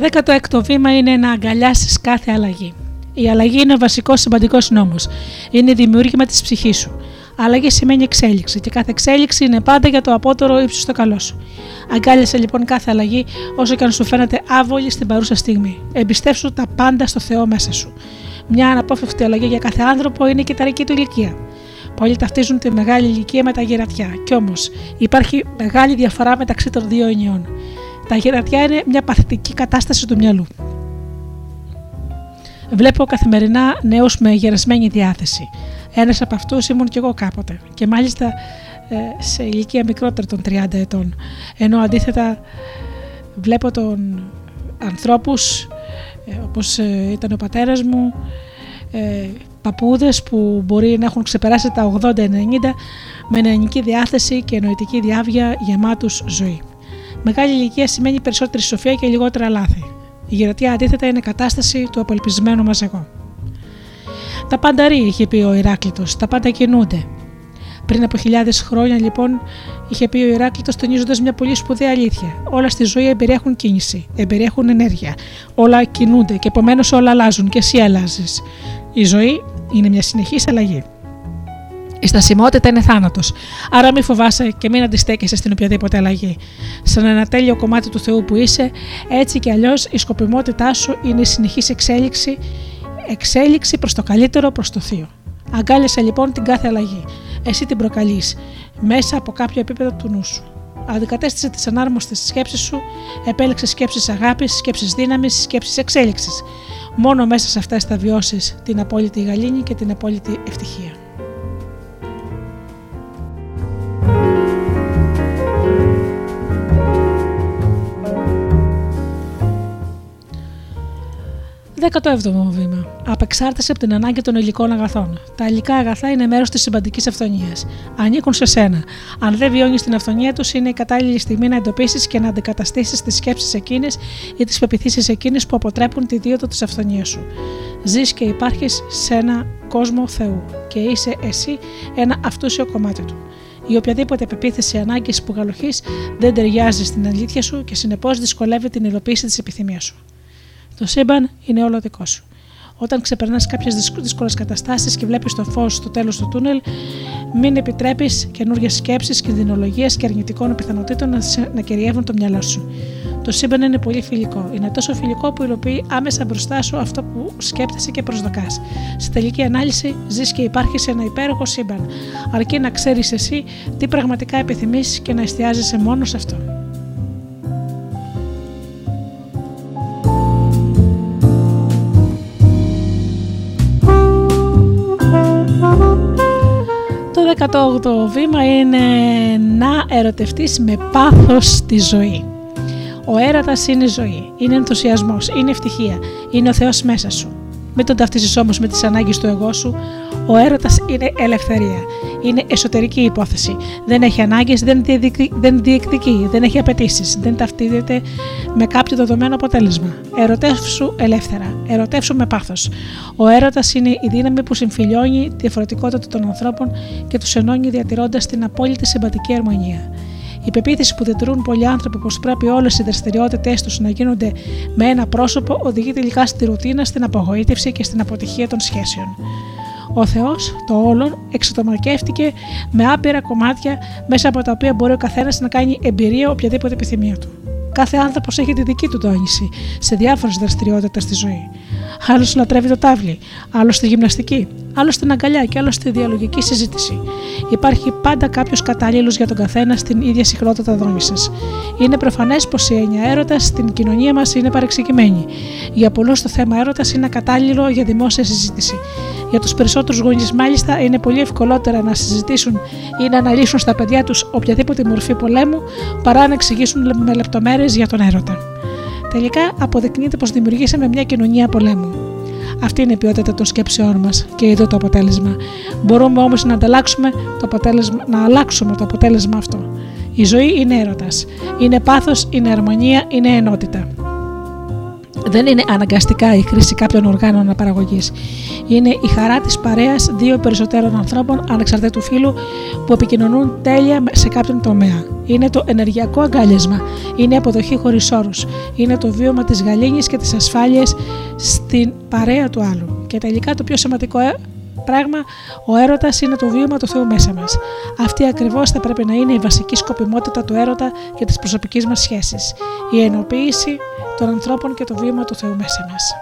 Το 16ο βήμα είναι να αγκαλιάσεις κάθε αλλαγή. Η αλλαγή είναι ο βασικός σημαντικός νόμος. Είναι δημιούργημα της ψυχής σου. Αλλαγή σημαίνει εξέλιξη και κάθε εξέλιξη είναι πάντα για το απότερο ύψος στο καλό σου. Αγκάλιασε λοιπόν κάθε αλλαγή όσο και αν σου φαίνεται άβολη στην παρούσα στιγμή. Εμπιστεύσου τα πάντα στο Θεό μέσα σου. Μια αναπόφευκτη αλλαγή για κάθε άνθρωπο είναι η κυταρική του ηλικία. Πολλοί ταυτίζουν τη μεγάλη ηλικία με τα γερατιά, κι όμως υπάρχει μεγάλη διαφορά μεταξύ των δύο ενιών. Τα γερατιά είναι μια παθητική κατάσταση του μυαλού. Βλέπω καθημερινά νέους με γερασμένη διάθεση. Ένας από αυτούς ήμουν κι εγώ κάποτε, και μάλιστα ε, σε ηλικία μικρότερη των 30 ετών. Ενώ αντίθετα βλέπω τον ανθρώπους ε, όπως ε, ήταν ο πατέρας μου, ε, παππούδες που μπορεί να έχουν ξεπεράσει τα 80-90 με νεανική διάθεση και νοητική διάβια γεμάτους ζωή. Μεγάλη ηλικία σημαίνει περισσότερη σοφία και λιγότερα λάθη. Η γερατεία αντίθετα είναι κατάσταση του απελπισμένου μας εγώ. Τα πάντα ρί, είχε πει ο Ηράκλειτο, τα πάντα κινούνται. Πριν από χιλιάδες χρόνια, λοιπόν, είχε πει ο Ηράκλειτο, τονίζοντας μια πολύ σπουδαία αλήθεια. Όλα στη ζωή εμπεριέχουν κίνηση, εμπεριέχουν ενέργεια. Όλα κινούνται και επομένως όλα αλλάζουν και εσύ αλλάζεις. Η ζωή είναι μια συνεχής αλλαγή. Η στασιμότητα είναι θάνατος. Άρα μην φοβάσαι και μην αντιστέκεσαι στην οποιαδήποτε αλλαγή. Σαν ένα τέλειο κομμάτι του Θεού που είσαι, έτσι κι αλλιώς η σκοπιμότητά σου είναι η συνεχής εξέλιξη, εξέλιξη προς το καλύτερο, προς το Θείο. Αγκάλιασε λοιπόν την κάθε αλλαγή. Εσύ την προκαλείς μέσα από κάποιο επίπεδο του νου σου. Αντικατέστησε τις ανάρμοστες σκέψεις σου, επέλεξε σκέψεις αγάπης, σκέψεις δύναμης, σκέψεις εξέλιξης. Μόνο μέσα σε αυτές θα βιώσεις την απόλυτη γαλήνη και την απόλυτη ευτυχία. 17ο βήμα. Απεξάρτηση από την ανάγκη των υλικών αγαθών. Τα υλικά αγαθά είναι μέρος της συμπαντικής αυθονίας. Ανήκουν σε σένα. Αν δεν βιώνεις την αυθονία τους, είναι η κατάλληλη στιγμή να εντοπίσεις και να αντικαταστήσεις τις σκέψεις εκείνες ή τις πεπιθήσεις εκείνες που αποτρέπουν τη δίωδο της αυθονίας σου. Ζεις και υπάρχεις σε ένα κόσμο Θεού και είσαι εσύ ένα αυτούσιο κομμάτι του. Η οποιαδήποτε πεποίθηση ανάγκης που γαλοχείς δεν ταιριάζει στην αλήθεια σου και συνεπώς δυσκολεύει την υλοποίηση της επιθυμίας σου. Το σύμπαν είναι όλο δικό σου. Όταν ξεπερνάς κάποιες δύσκολες καταστάσεις και βλέπεις το φως στο τέλος του τούνελ, μην επιτρέπεις καινούργιες σκέψεις, κινδυνολογίες και αρνητικών πιθανότητων να, σε- να κυριεύουν το μυαλό σου. Το σύμπαν είναι πολύ φιλικό. Είναι τόσο φιλικό που υλοποιεί άμεσα μπροστά σου αυτό που σκέπτεσαι και προσδοκάς. Στη τελική ανάλυση, ζεις και υπάρχεις σε ένα υπέροχο σύμπαν, αρκεί να ξέρεις εσύ τι πραγματικά επιθυμείς και να εστιάζεσαι μόνο σε αυτό. 18ο βήμα είναι να ερωτευτείς με πάθος τη ζωή. Ο έρωτας είναι ζωή, είναι ενθουσιασμός, είναι ευτυχία, είναι ο Θεός μέσα σου. Μην τον ταυτίζεις όμως με τις ανάγκες του εγώ σου. Ο έρωτας είναι ελευθερία, είναι εσωτερική υπόθεση. Δεν έχει ανάγκες, δεν, διεκδικεί, δεν διεκδικεί, δεν έχει απαιτήσεις, δεν ταυτίζεται με κάποιο δεδομένο αποτέλεσμα. Ερωτεύσου ελεύθερα, ερωτεύσου με πάθος. Ο έρωτας είναι η δύναμη που συμφιλιώνει τη διαφορετικότητα των ανθρώπων και τους ενώνει διατηρώντας την απόλυτη συμπατική αρμονία. Η πεποίθηση που διατηρούν πολλοί άνθρωποι πως πρέπει όλες οι δραστηριότητές τους να γίνονται με ένα πρόσωπο οδηγεί τελικά στη ρουτίνα, στην απογοήτευση και στην αποτυχία των σχέσεων. Ο Θεός, το όλον, εξατομακεύτηκε με άπειρα κομμάτια μέσα από τα οποία μπορεί ο καθένας να κάνει εμπειρία οποιαδήποτε επιθυμία του. Κάθε άνθρωπος έχει τη δική του τόνιση σε διάφορες δραστηριότητες στη ζωή. Άλλος λατρεύει το τάβλι, άλλος τη γυμναστική, άλλος στην αγκαλιά και άλλος στη διαλογική συζήτηση. Υπάρχει πάντα κάποιος κατάλληλος για τον καθένα στην ίδια συχνότητα δόνησης. Είναι προφανές πως η έννοια έρωτας στην κοινωνία μας είναι παρεξηγημένη. Για πολλούς το θέμα έρωτας είναι κατάλληλο για δημόσια συζήτηση. Για τους περισσότερους γονείς, μάλιστα, είναι πολύ ευκολότερα να συζητήσουν ή να αναλύσουν στα παιδιά τους οποιαδήποτε μορφή πολέμου παρά να εξηγήσουν με λεπτομέρειες για τον έρωτα. Τελικά αποδεικνύεται πως δημιουργήσαμε μια κοινωνία πολέμου. Αυτή είναι η ποιότητα των σκέψεών μας και εδώ το αποτέλεσμα. Μπορούμε όμως να, ανταλλάξουμε το αποτέλεσμα, να αλλάξουμε το αποτέλεσμα αυτό. Η ζωή είναι έρωτας. Είναι πάθος, είναι αρμονία, είναι ενότητα. Δεν είναι αναγκαστικά η χρήση κάποιων οργάνων αναπαραγωγής. Είναι η χαρά της παρέας δύο ή περισσότερων ανθρώπων ανεξαρτήτου φύλου που επικοινωνούν τέλεια σε κάποιον τομέα. Είναι το ενεργειακό αγκάλιασμα. Είναι η αποδοχή χωρίς όρους. Είναι το βίωμα της γαλήνης και της ασφάλειας στην παρέα του άλλου. Και τελικά το πιο σημαντικό ε, πράγμα, ο έρωτας είναι το βίωμα του Θεού μέσα μας. Αυτή ακριβώς θα πρέπει να είναι η βασική σκοπιμότητα του έρωτα και της προσωπικής μας σχέσης. Η ενοποίηση των ανθρώπων και το βίωμα του Θεού μέσα μας.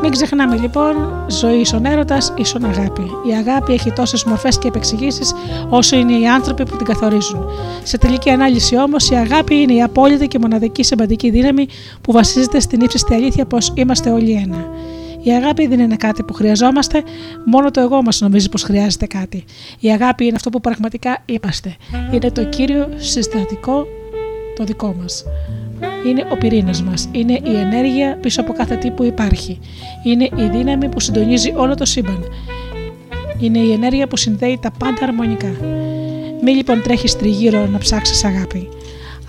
Μην ξεχνάμε λοιπόν, ζωή ίσον έρωτας ίσον αγάπη. Η αγάπη έχει τόσες μορφές και επεξηγήσεις όσο είναι οι άνθρωποι που την καθορίζουν. Σε τελική ανάλυση όμως, η αγάπη είναι η απόλυτη και μοναδική συμπαντική δύναμη που βασίζεται στην ύψιστη αλήθεια πως είμαστε όλοι ένα. Η αγάπη δεν είναι κάτι που χρειαζόμαστε, μόνο το εγώ μας νομίζει πως χρειάζεται κάτι. Η αγάπη είναι αυτό που πραγματικά είμαστε. Είναι το κύριο συστατικό το δικό μας. Είναι ο πυρήνας μας. Είναι η ενέργεια πίσω από κάθε τι που υπάρχει. Είναι η δύναμη που συντονίζει όλο το σύμπαν. Είναι η ενέργεια που συνδέει τα πάντα αρμονικά. Μη λοιπόν τρέχεις τριγύρω να ψάξεις αγάπη.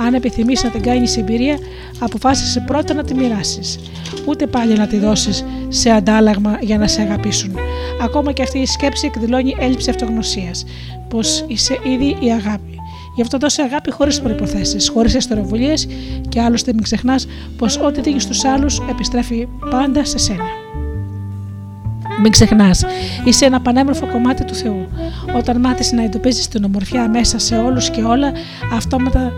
Αν επιθυμείς να την κάνεις εμπειρία, αποφάσισε πρώτα να τη μοιράσεις. Ούτε πάλι να τη δώσεις σε αντάλλαγμα για να σε αγαπήσουν. Ακόμα και αυτή η σκέψη εκδηλώνει έλλειψη αυτογνωσίας. Πως είσαι ήδη η αγάπη. Γι' αυτό δώσε αγάπη χωρίς προποθέσει, χωρίς εστεροβουλίε και άλλωστε μην ξεχνάς πως ό,τι δίνεις στους άλλους επιστρέφει πάντα σε σένα. Μην ξεχνάς, είσαι ένα πανέμορφο κομμάτι του Θεού. Όταν μάθεις να εντοπίζεις την ομορφιά μέσα σε όλους και όλα, αυτόματα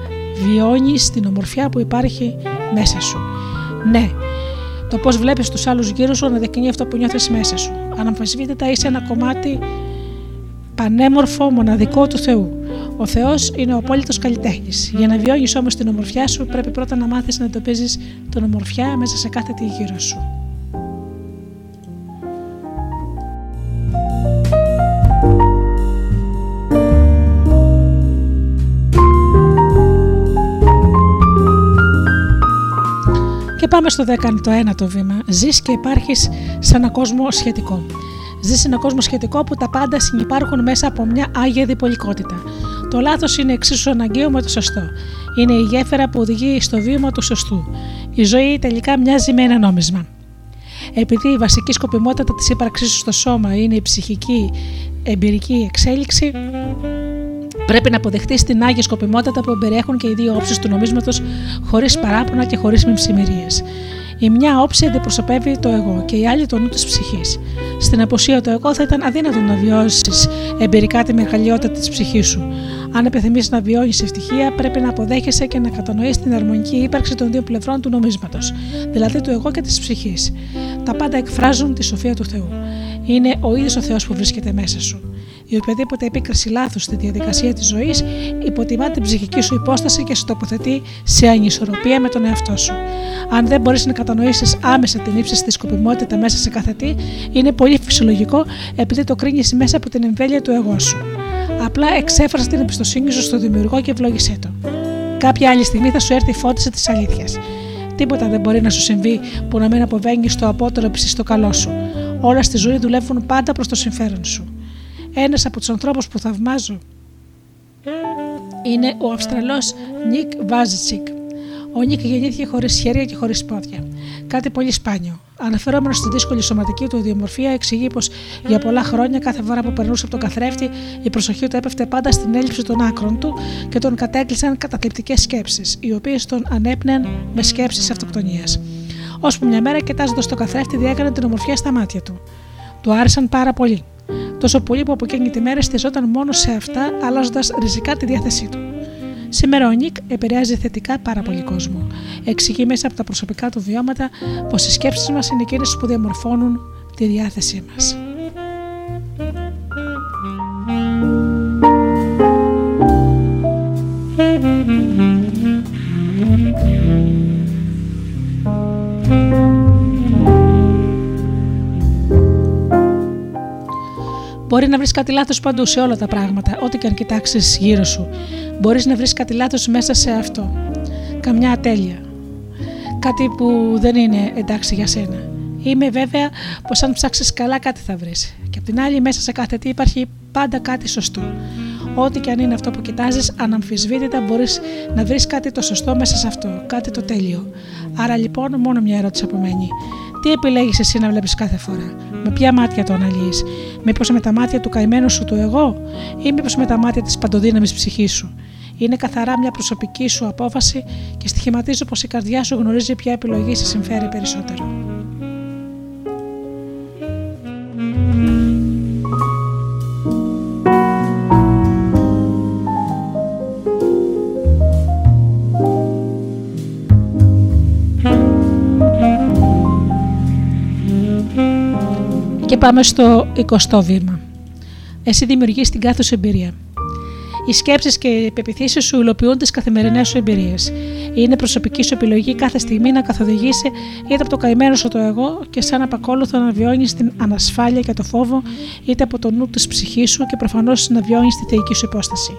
βιώνει την ομορφιά που υπάρχει μέσα σου. Ναι, το πώς βλέπεις τους άλλους γύρω σου αναδεικνύει αυτό που νιώθεις μέσα σου. Αναμφισβήτητα είσαι ένα κομμάτι πανέμορφο, μοναδικό του Θεού. Ο Θεός είναι ο απόλυτος καλλιτέχνης. Για να βιώνεις όμως την ομορφιά σου, πρέπει πρώτα να μάθεις να εντοπίζεις την ομορφιά μέσα σε κάθε τι γύρω σου. Και πάμε στο 19ο βήμα. Ζεις και υπάρχεις σε ένα κόσμο σχετικό. Ζεις σε έναν κόσμο σχετικό που τα πάντα συνεπάρχουν μέσα από μια άγια διπολικότητα. Το λάθος είναι εξίσου αναγκαίο με το σωστό. Είναι η γέφυρα που οδηγεί στο βήμα του σωστού. Η ζωή τελικά μοιάζει με ένα νόμισμα. Επειδή η βασική σκοπιμότητα της ύπαρξής σου στο σώμα είναι η ψυχική εμπειρική εξέλιξη, Πρέπει να αποδεχτεί την άγια σκοπιμότητα που περιέχουν και οι δύο όψεις του νομίσματος χωρίς παράπονα και χωρίς μεμψημερίε. Η μια όψη αντιπροσωπεύει το εγώ και η άλλη το νου της ψυχής. Στην αποσία του εγώ θα ήταν αδύνατο να βιώσεις εμπειρικά τη μεγαλειότητα της ψυχής σου. Αν επιθυμείς να βιώνει ευτυχία, πρέπει να αποδέχεσαι και να κατανοείς την αρμονική ύπαρξη των δύο πλευρών του νομίσματος, δηλαδή του εγώ και της ψυχής. Τα πάντα εκφράζουν τη σοφία του Θεού. Είναι ο ίδιος ο Θεός που βρίσκεται μέσα σου. Η οποιαδήποτε επίκριση λάθου στη διαδικασία της ζωής υποτιμά την ψυχική σου υπόσταση και σε τοποθετεί σε ανισορροπία με τον εαυτό σου. Αν δεν μπορείς να κατανοήσεις άμεσα την ύψιστη σκοπιμότητα μέσα σε κάθε τι, είναι πολύ φυσιολογικό επειδή το κρίνεις μέσα από την εμβέλεια του εγώ σου. Απλά εξέφρασε την εμπιστοσύνη σου στο δημιουργό και ευλόγησέ το. Κάποια άλλη στιγμή θα σου έρθει η φώτιση της αλήθειας. Τίποτα δεν μπορεί να σου συμβεί που να μην αποβαίνεις στο απότερο ψηστό καλό σου. Όλα στη ζωή δουλεύουν πάντα προς το συμφέρον σου. Ένας από τους ανθρώπους που θαυμάζω είναι ο Αυστραλός Νικ Βούιτσιτς. Ο Νικ γεννήθηκε χωρίς χέρια και χωρίς πόδια. Κάτι πολύ σπάνιο. Αναφερόμενος στη δύσκολη σωματική του ιδιομορφία, εξηγεί πως για πολλά χρόνια κάθε φορά που περνούσε από τον καθρέφτη, η προσοχή του έπεφτε πάντα στην έλλειψη των άκρων του και τον κατέκλυζαν καταθλιπτικές σκέψεις, οι οποίες τον ενέπνεαν με σκέψεις αυτοκτονίας. Ώσπου μια μέρα, κοιτάζοντας τον καθρέφτη, διέκρινε την ομορφιά στα μάτια του. Του άρεσαν πάρα πολύ. Τόσο πολύ που από εκείνη τη μέρα στηριζόταν μόνο σε αυτά, αλλάζοντας ριζικά τη διάθεσή του. Σήμερα ο Νίκ επηρεάζει θετικά πάρα πολύ κόσμο. Εξηγεί μέσα από τα προσωπικά του βιώματα πως οι σκέψεις μας είναι εκείνες που διαμορφώνουν τη διάθεσή μας. Μπορεί να βρεις κάτι λάθος παντού σε όλα τα πράγματα, ό,τι και αν κοιτάξεις γύρω σου. Μπορείς να βρεις κάτι λάθος μέσα σε αυτό. Καμιά ατέλεια. Κάτι που δεν είναι εντάξει για σένα. Είμαι βέβαια πως αν ψάξεις καλά κάτι θα βρεις. Και απ' την άλλη, μέσα σε κάθε τι υπάρχει πάντα κάτι σωστό. Ό,τι και αν είναι αυτό που κοιτάζεις, αναμφισβήτητα μπορείς να βρεις κάτι το σωστό μέσα σε αυτό, κάτι το τέλειο. Άρα λοιπόν, μόνο μια ερώτηση απομένει. Τι επιλέγεις εσύ να βλέπεις κάθε φορά, με ποια μάτια το αναλύεις, Μήπως με τα μάτια του καημένου σου του εγώ, ή μήπως με τα μάτια της παντοδύναμης ψυχής σου; Είναι καθαρά μια προσωπική σου απόφαση και στοιχηματίζω πως η καρδιά σου γνωρίζει ποια επιλογή σε συμφέρει περισσότερο. Πάμε στο 20ο βήμα. Εσύ δημιουργείς την κάθε σου εμπειρία. Οι σκέψεις και οι πεπιθήσεις σου υλοποιούν τις καθημερινές σου εμπειρίες. Είναι προσωπική σου επιλογή κάθε στιγμή να καθοδηγήσει είτε από το καημένο σου το εγώ και σαν απακόλουθο να βιώνεις την ανασφάλεια και το φόβο, είτε από το νου της ψυχής σου και προφανώς να βιώνεις τη θεϊκή σου υπόσταση.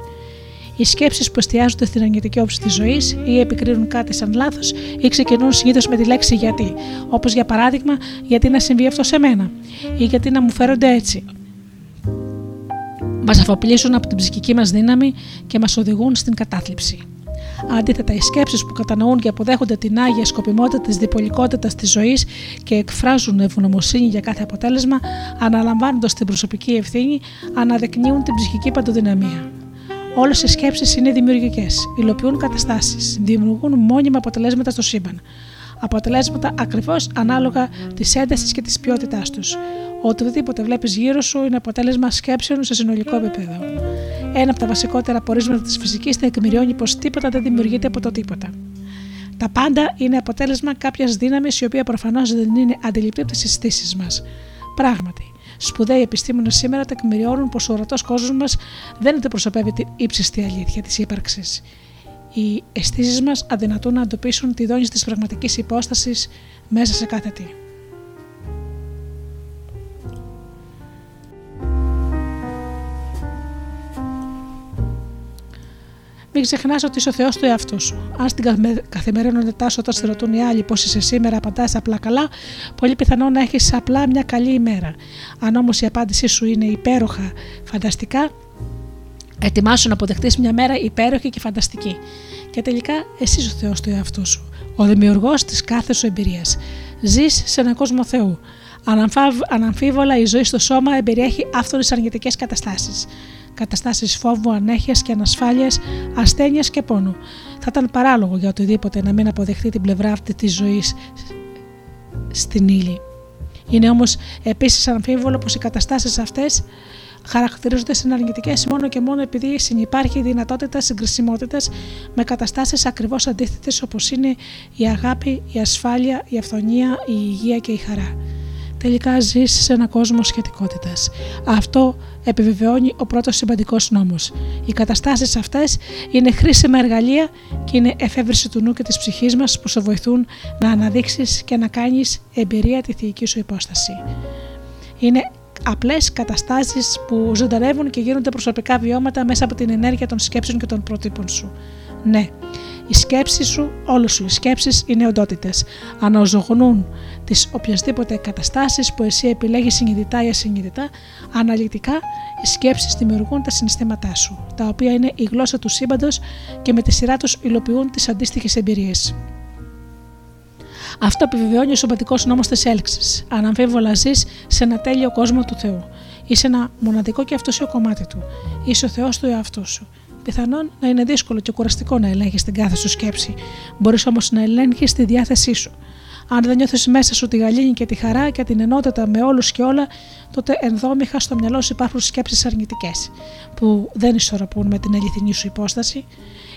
Οι σκέψεις που εστιάζονται στην αρνητική όψη της ζωής ή επικρίνουν κάτι σαν λάθος ή ξεκινούν συνήθως με τη λέξη γιατί. Όπως για παράδειγμα, γιατί να συμβεί αυτό σε μένα ή γιατί να μου φέρονται έτσι. Μας αφοπλίσουν από την ψυχική μας δύναμη και μας οδηγούν στην κατάθλιψη. Αντίθετα, οι σκέψεις που κατανοούν και αποδέχονται την άγια σκοπιμότητα της διπολικότητας της ζωής και εκφράζουν ευγνωμοσύνη για κάθε αποτέλεσμα, αναλαμβάνοντας την προσωπική ευθύνη, αναδεικνύουν την ψυχική παντοδυναμία. Όλες οι σκέψεις είναι δημιουργικές, υλοποιούν καταστάσεις, δημιουργούν μόνιμα αποτελέσματα στο σύμπαν. Αποτελέσματα ακριβώς ανάλογα της έντασης και της ποιότητάς τους. Οτιδήποτε βλέπεις γύρω σου είναι αποτέλεσμα σκέψεων σε συνολικό επίπεδο. Ένα από τα βασικότερα πορίσματα της φυσικής τεκμηριώνει πως τίποτα δεν δημιουργείται από το τίποτα. Τα πάντα είναι αποτέλεσμα κάποιας δύναμης η οποία προφανώς δεν είναι αντιληπτή από τις αισθήσει μας. Πράγματι, Σπουδαίοι επιστήμονες σήμερα τεκμηριώνουν πως ο ορατός κόσμος μας δεν αντιπροσωπεύει την ύψιστη αλήθεια της ύπαρξης. Οι αισθήσεις μας αδυνατούν να εντοπίσουν τη δόνηση της πραγματικής υπόστασης μέσα σε κάθε τι. Μην ξεχνάς ότι είσαι ο Θεός του εαυτού σου. Αν στην καθημερινότητά σου, όταν σε ρωτούν οι άλλοι πώς είσαι σήμερα, απαντάς απλά καλά, πολύ πιθανό να έχεις απλά μια καλή ημέρα. Αν όμως η απάντησή σου είναι υπέροχα, φανταστικά, Ετοιμάσου να αποδεχτείς μια μέρα υπέροχη και φανταστική. Και τελικά εσύ ο Θεός του εαυτού σου. Ο δημιουργός της κάθε σου εμπειρίας. Ζεις σε έναν κόσμο Θεού. Αναμφαβ- Αναμφίβολα η ζωή στο σώμα εμπεριέχει άφθονες αρνητικές καταστάσεις. Καταστάσεις φόβου, ανέχειας και ανασφάλεια, ασθένεια και πόνου. Θα ήταν παράλογο για οτιδήποτε να μην αποδεχτεί την πλευρά αυτή της ζωής στην ύλη. Είναι όμως επίσης αμφίβολο πως οι καταστάσεις αυτές χαρακτηρίζονται συναρνητικές μόνο και μόνο επειδή συνεπάρχει η δυνατότητα συγκρισιμότητας με καταστάσεις ακριβώς αντίθετες όπως είναι η αγάπη, η ασφάλεια, η αυθονία, η υγεία και η χαρά. Τελικά ζει σε έναν κόσμο σχετικότητας. Αυτό επιβεβαιώνει ο πρώτος σημαντικός νόμος. Οι καταστάσεις αυτές είναι χρήσιμα εργαλεία και είναι εφεύρεση του νου και της ψυχής μας που σε βοηθούν να αναδείξεις και να κάνεις εμπειρία τη θεϊκή σου υπόσταση. Είναι απλές καταστάσεις που ζωντανεύουν και γίνονται προσωπικά βιώματα μέσα από την ενέργεια των σκέψεων και των προτύπων σου. Ναι, οι σκέψεις σου, όλες σου οι σκέψεις είναι οντότητες. Αναζωογονούν τις οποιασδήποτε καταστάσεις που εσύ επιλέγεις συνειδητά ή ασυνειδητά, αναλυτικά οι σκέψεις δημιουργούν τα συναισθήματά σου, τα οποία είναι η γλώσσα του σύμπαντος και με τη σειρά τους υλοποιούν τις αντίστοιχες εμπειρίες. Αυτό επιβεβαιώνει ο σωματικός νόμος της έλξης. Αναμφίβολα ζεις σε ένα τέλειο κόσμο του Θεού. Είσαι ένα μοναδικό και αυτοσίο κομμάτι του. Είσαι ο Θεός του εαυτού σου. Πιθανόν να είναι δύσκολο και κουραστικό να ελέγχεις την κάθε σου σκέψη. Μπορείς όμως να ελέγχεις τη διάθεσή σου. Αν δεν νιώθεις μέσα σου τη γαλήνη και τη χαρά και την ενότητα με όλους και όλα, τότε ενδόμηχα στο μυαλό σου υπάρχουν σκέψεις αρνητικές, που δεν ισορροπούν με την αληθινή σου υπόσταση.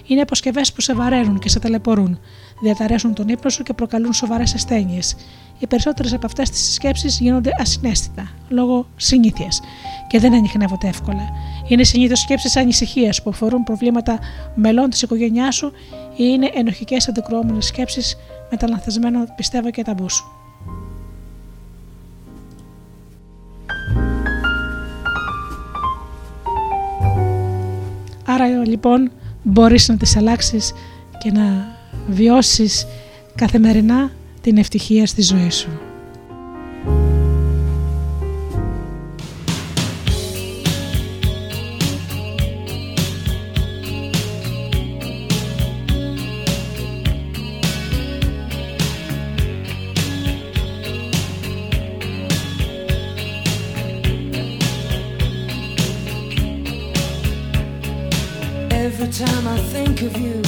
Είναι αποσκευές που σε βαραίνουν και σε ταλαιπωρούν, διαταρέσουν τον ύπνο σου και προκαλούν σοβαρές ασθένειες. Οι περισσότερες από αυτές τις σκέψεις γίνονται ασυναίσθητα, λόγω συνήθειας και δεν ανοιχνεύονται εύκολα. Είναι συνήθως σκέψεις ανησυχίας που αφορούν προβλήματα μελών της οικογένειάς σου ή είναι ενοχικές αντικρουόμενε σκέψεις με τα λανθασμένο πιστεύω και ταμπού σου. Άρα λοιπόν μπορείς να τις αλλάξεις και να βιώσεις καθημερινά την ευτυχία στη ζωή σου. Every time I think of you,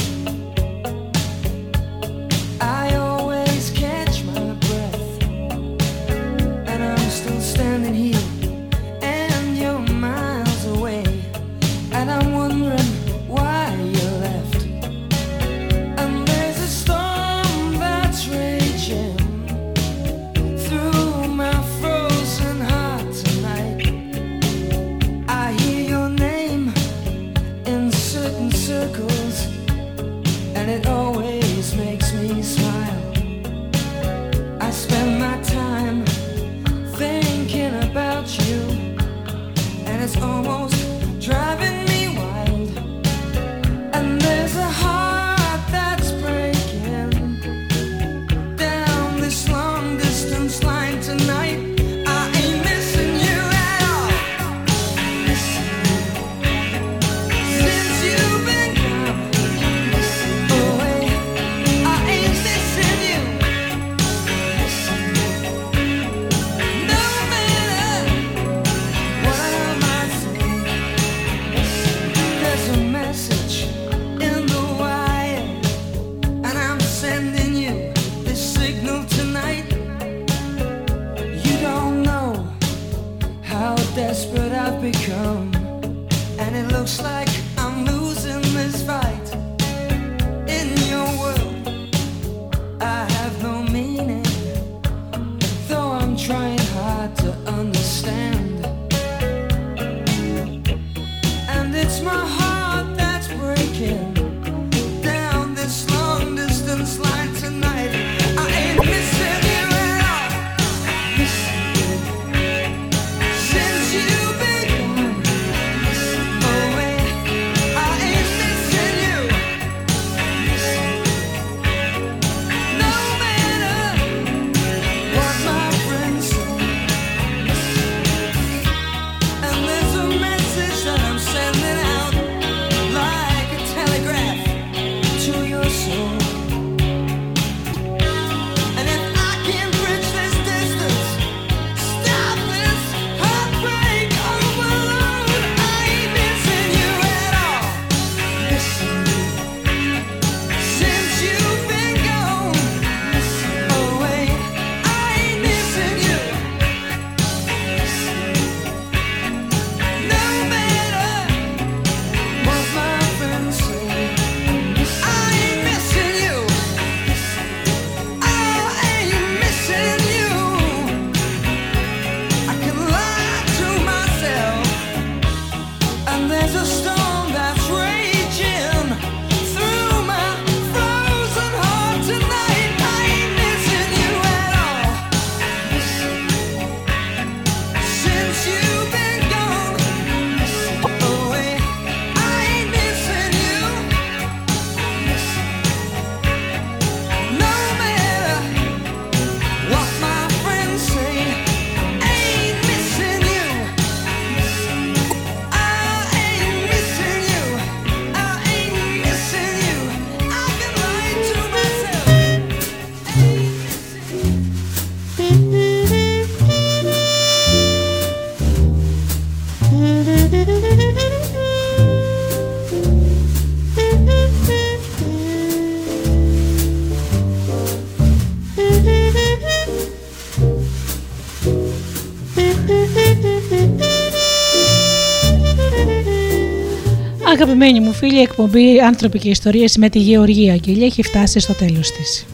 Αγαπημένοι μου φίλοι, η εκπομπή «Άνθρωποι και Ιστορίες» με τη Γεωργία Αγγελία έχει φτάσει στο τέλος της.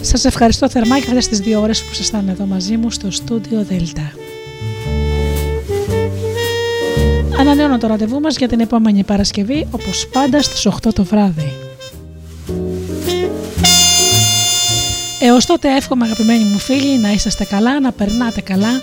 Σας ευχαριστώ θερμά για αυτές τις δύο ώρες που ήσασταν εδώ μαζί μου στο στούντιο Δέλτα. Ανανεώνω το ραντεβού μας για την επόμενη Παρασκευή, όπως πάντα στις 8 το βράδυ. Έως τότε εύχομαι αγαπημένοι μου φίλοι να είσαστε καλά, να περνάτε καλά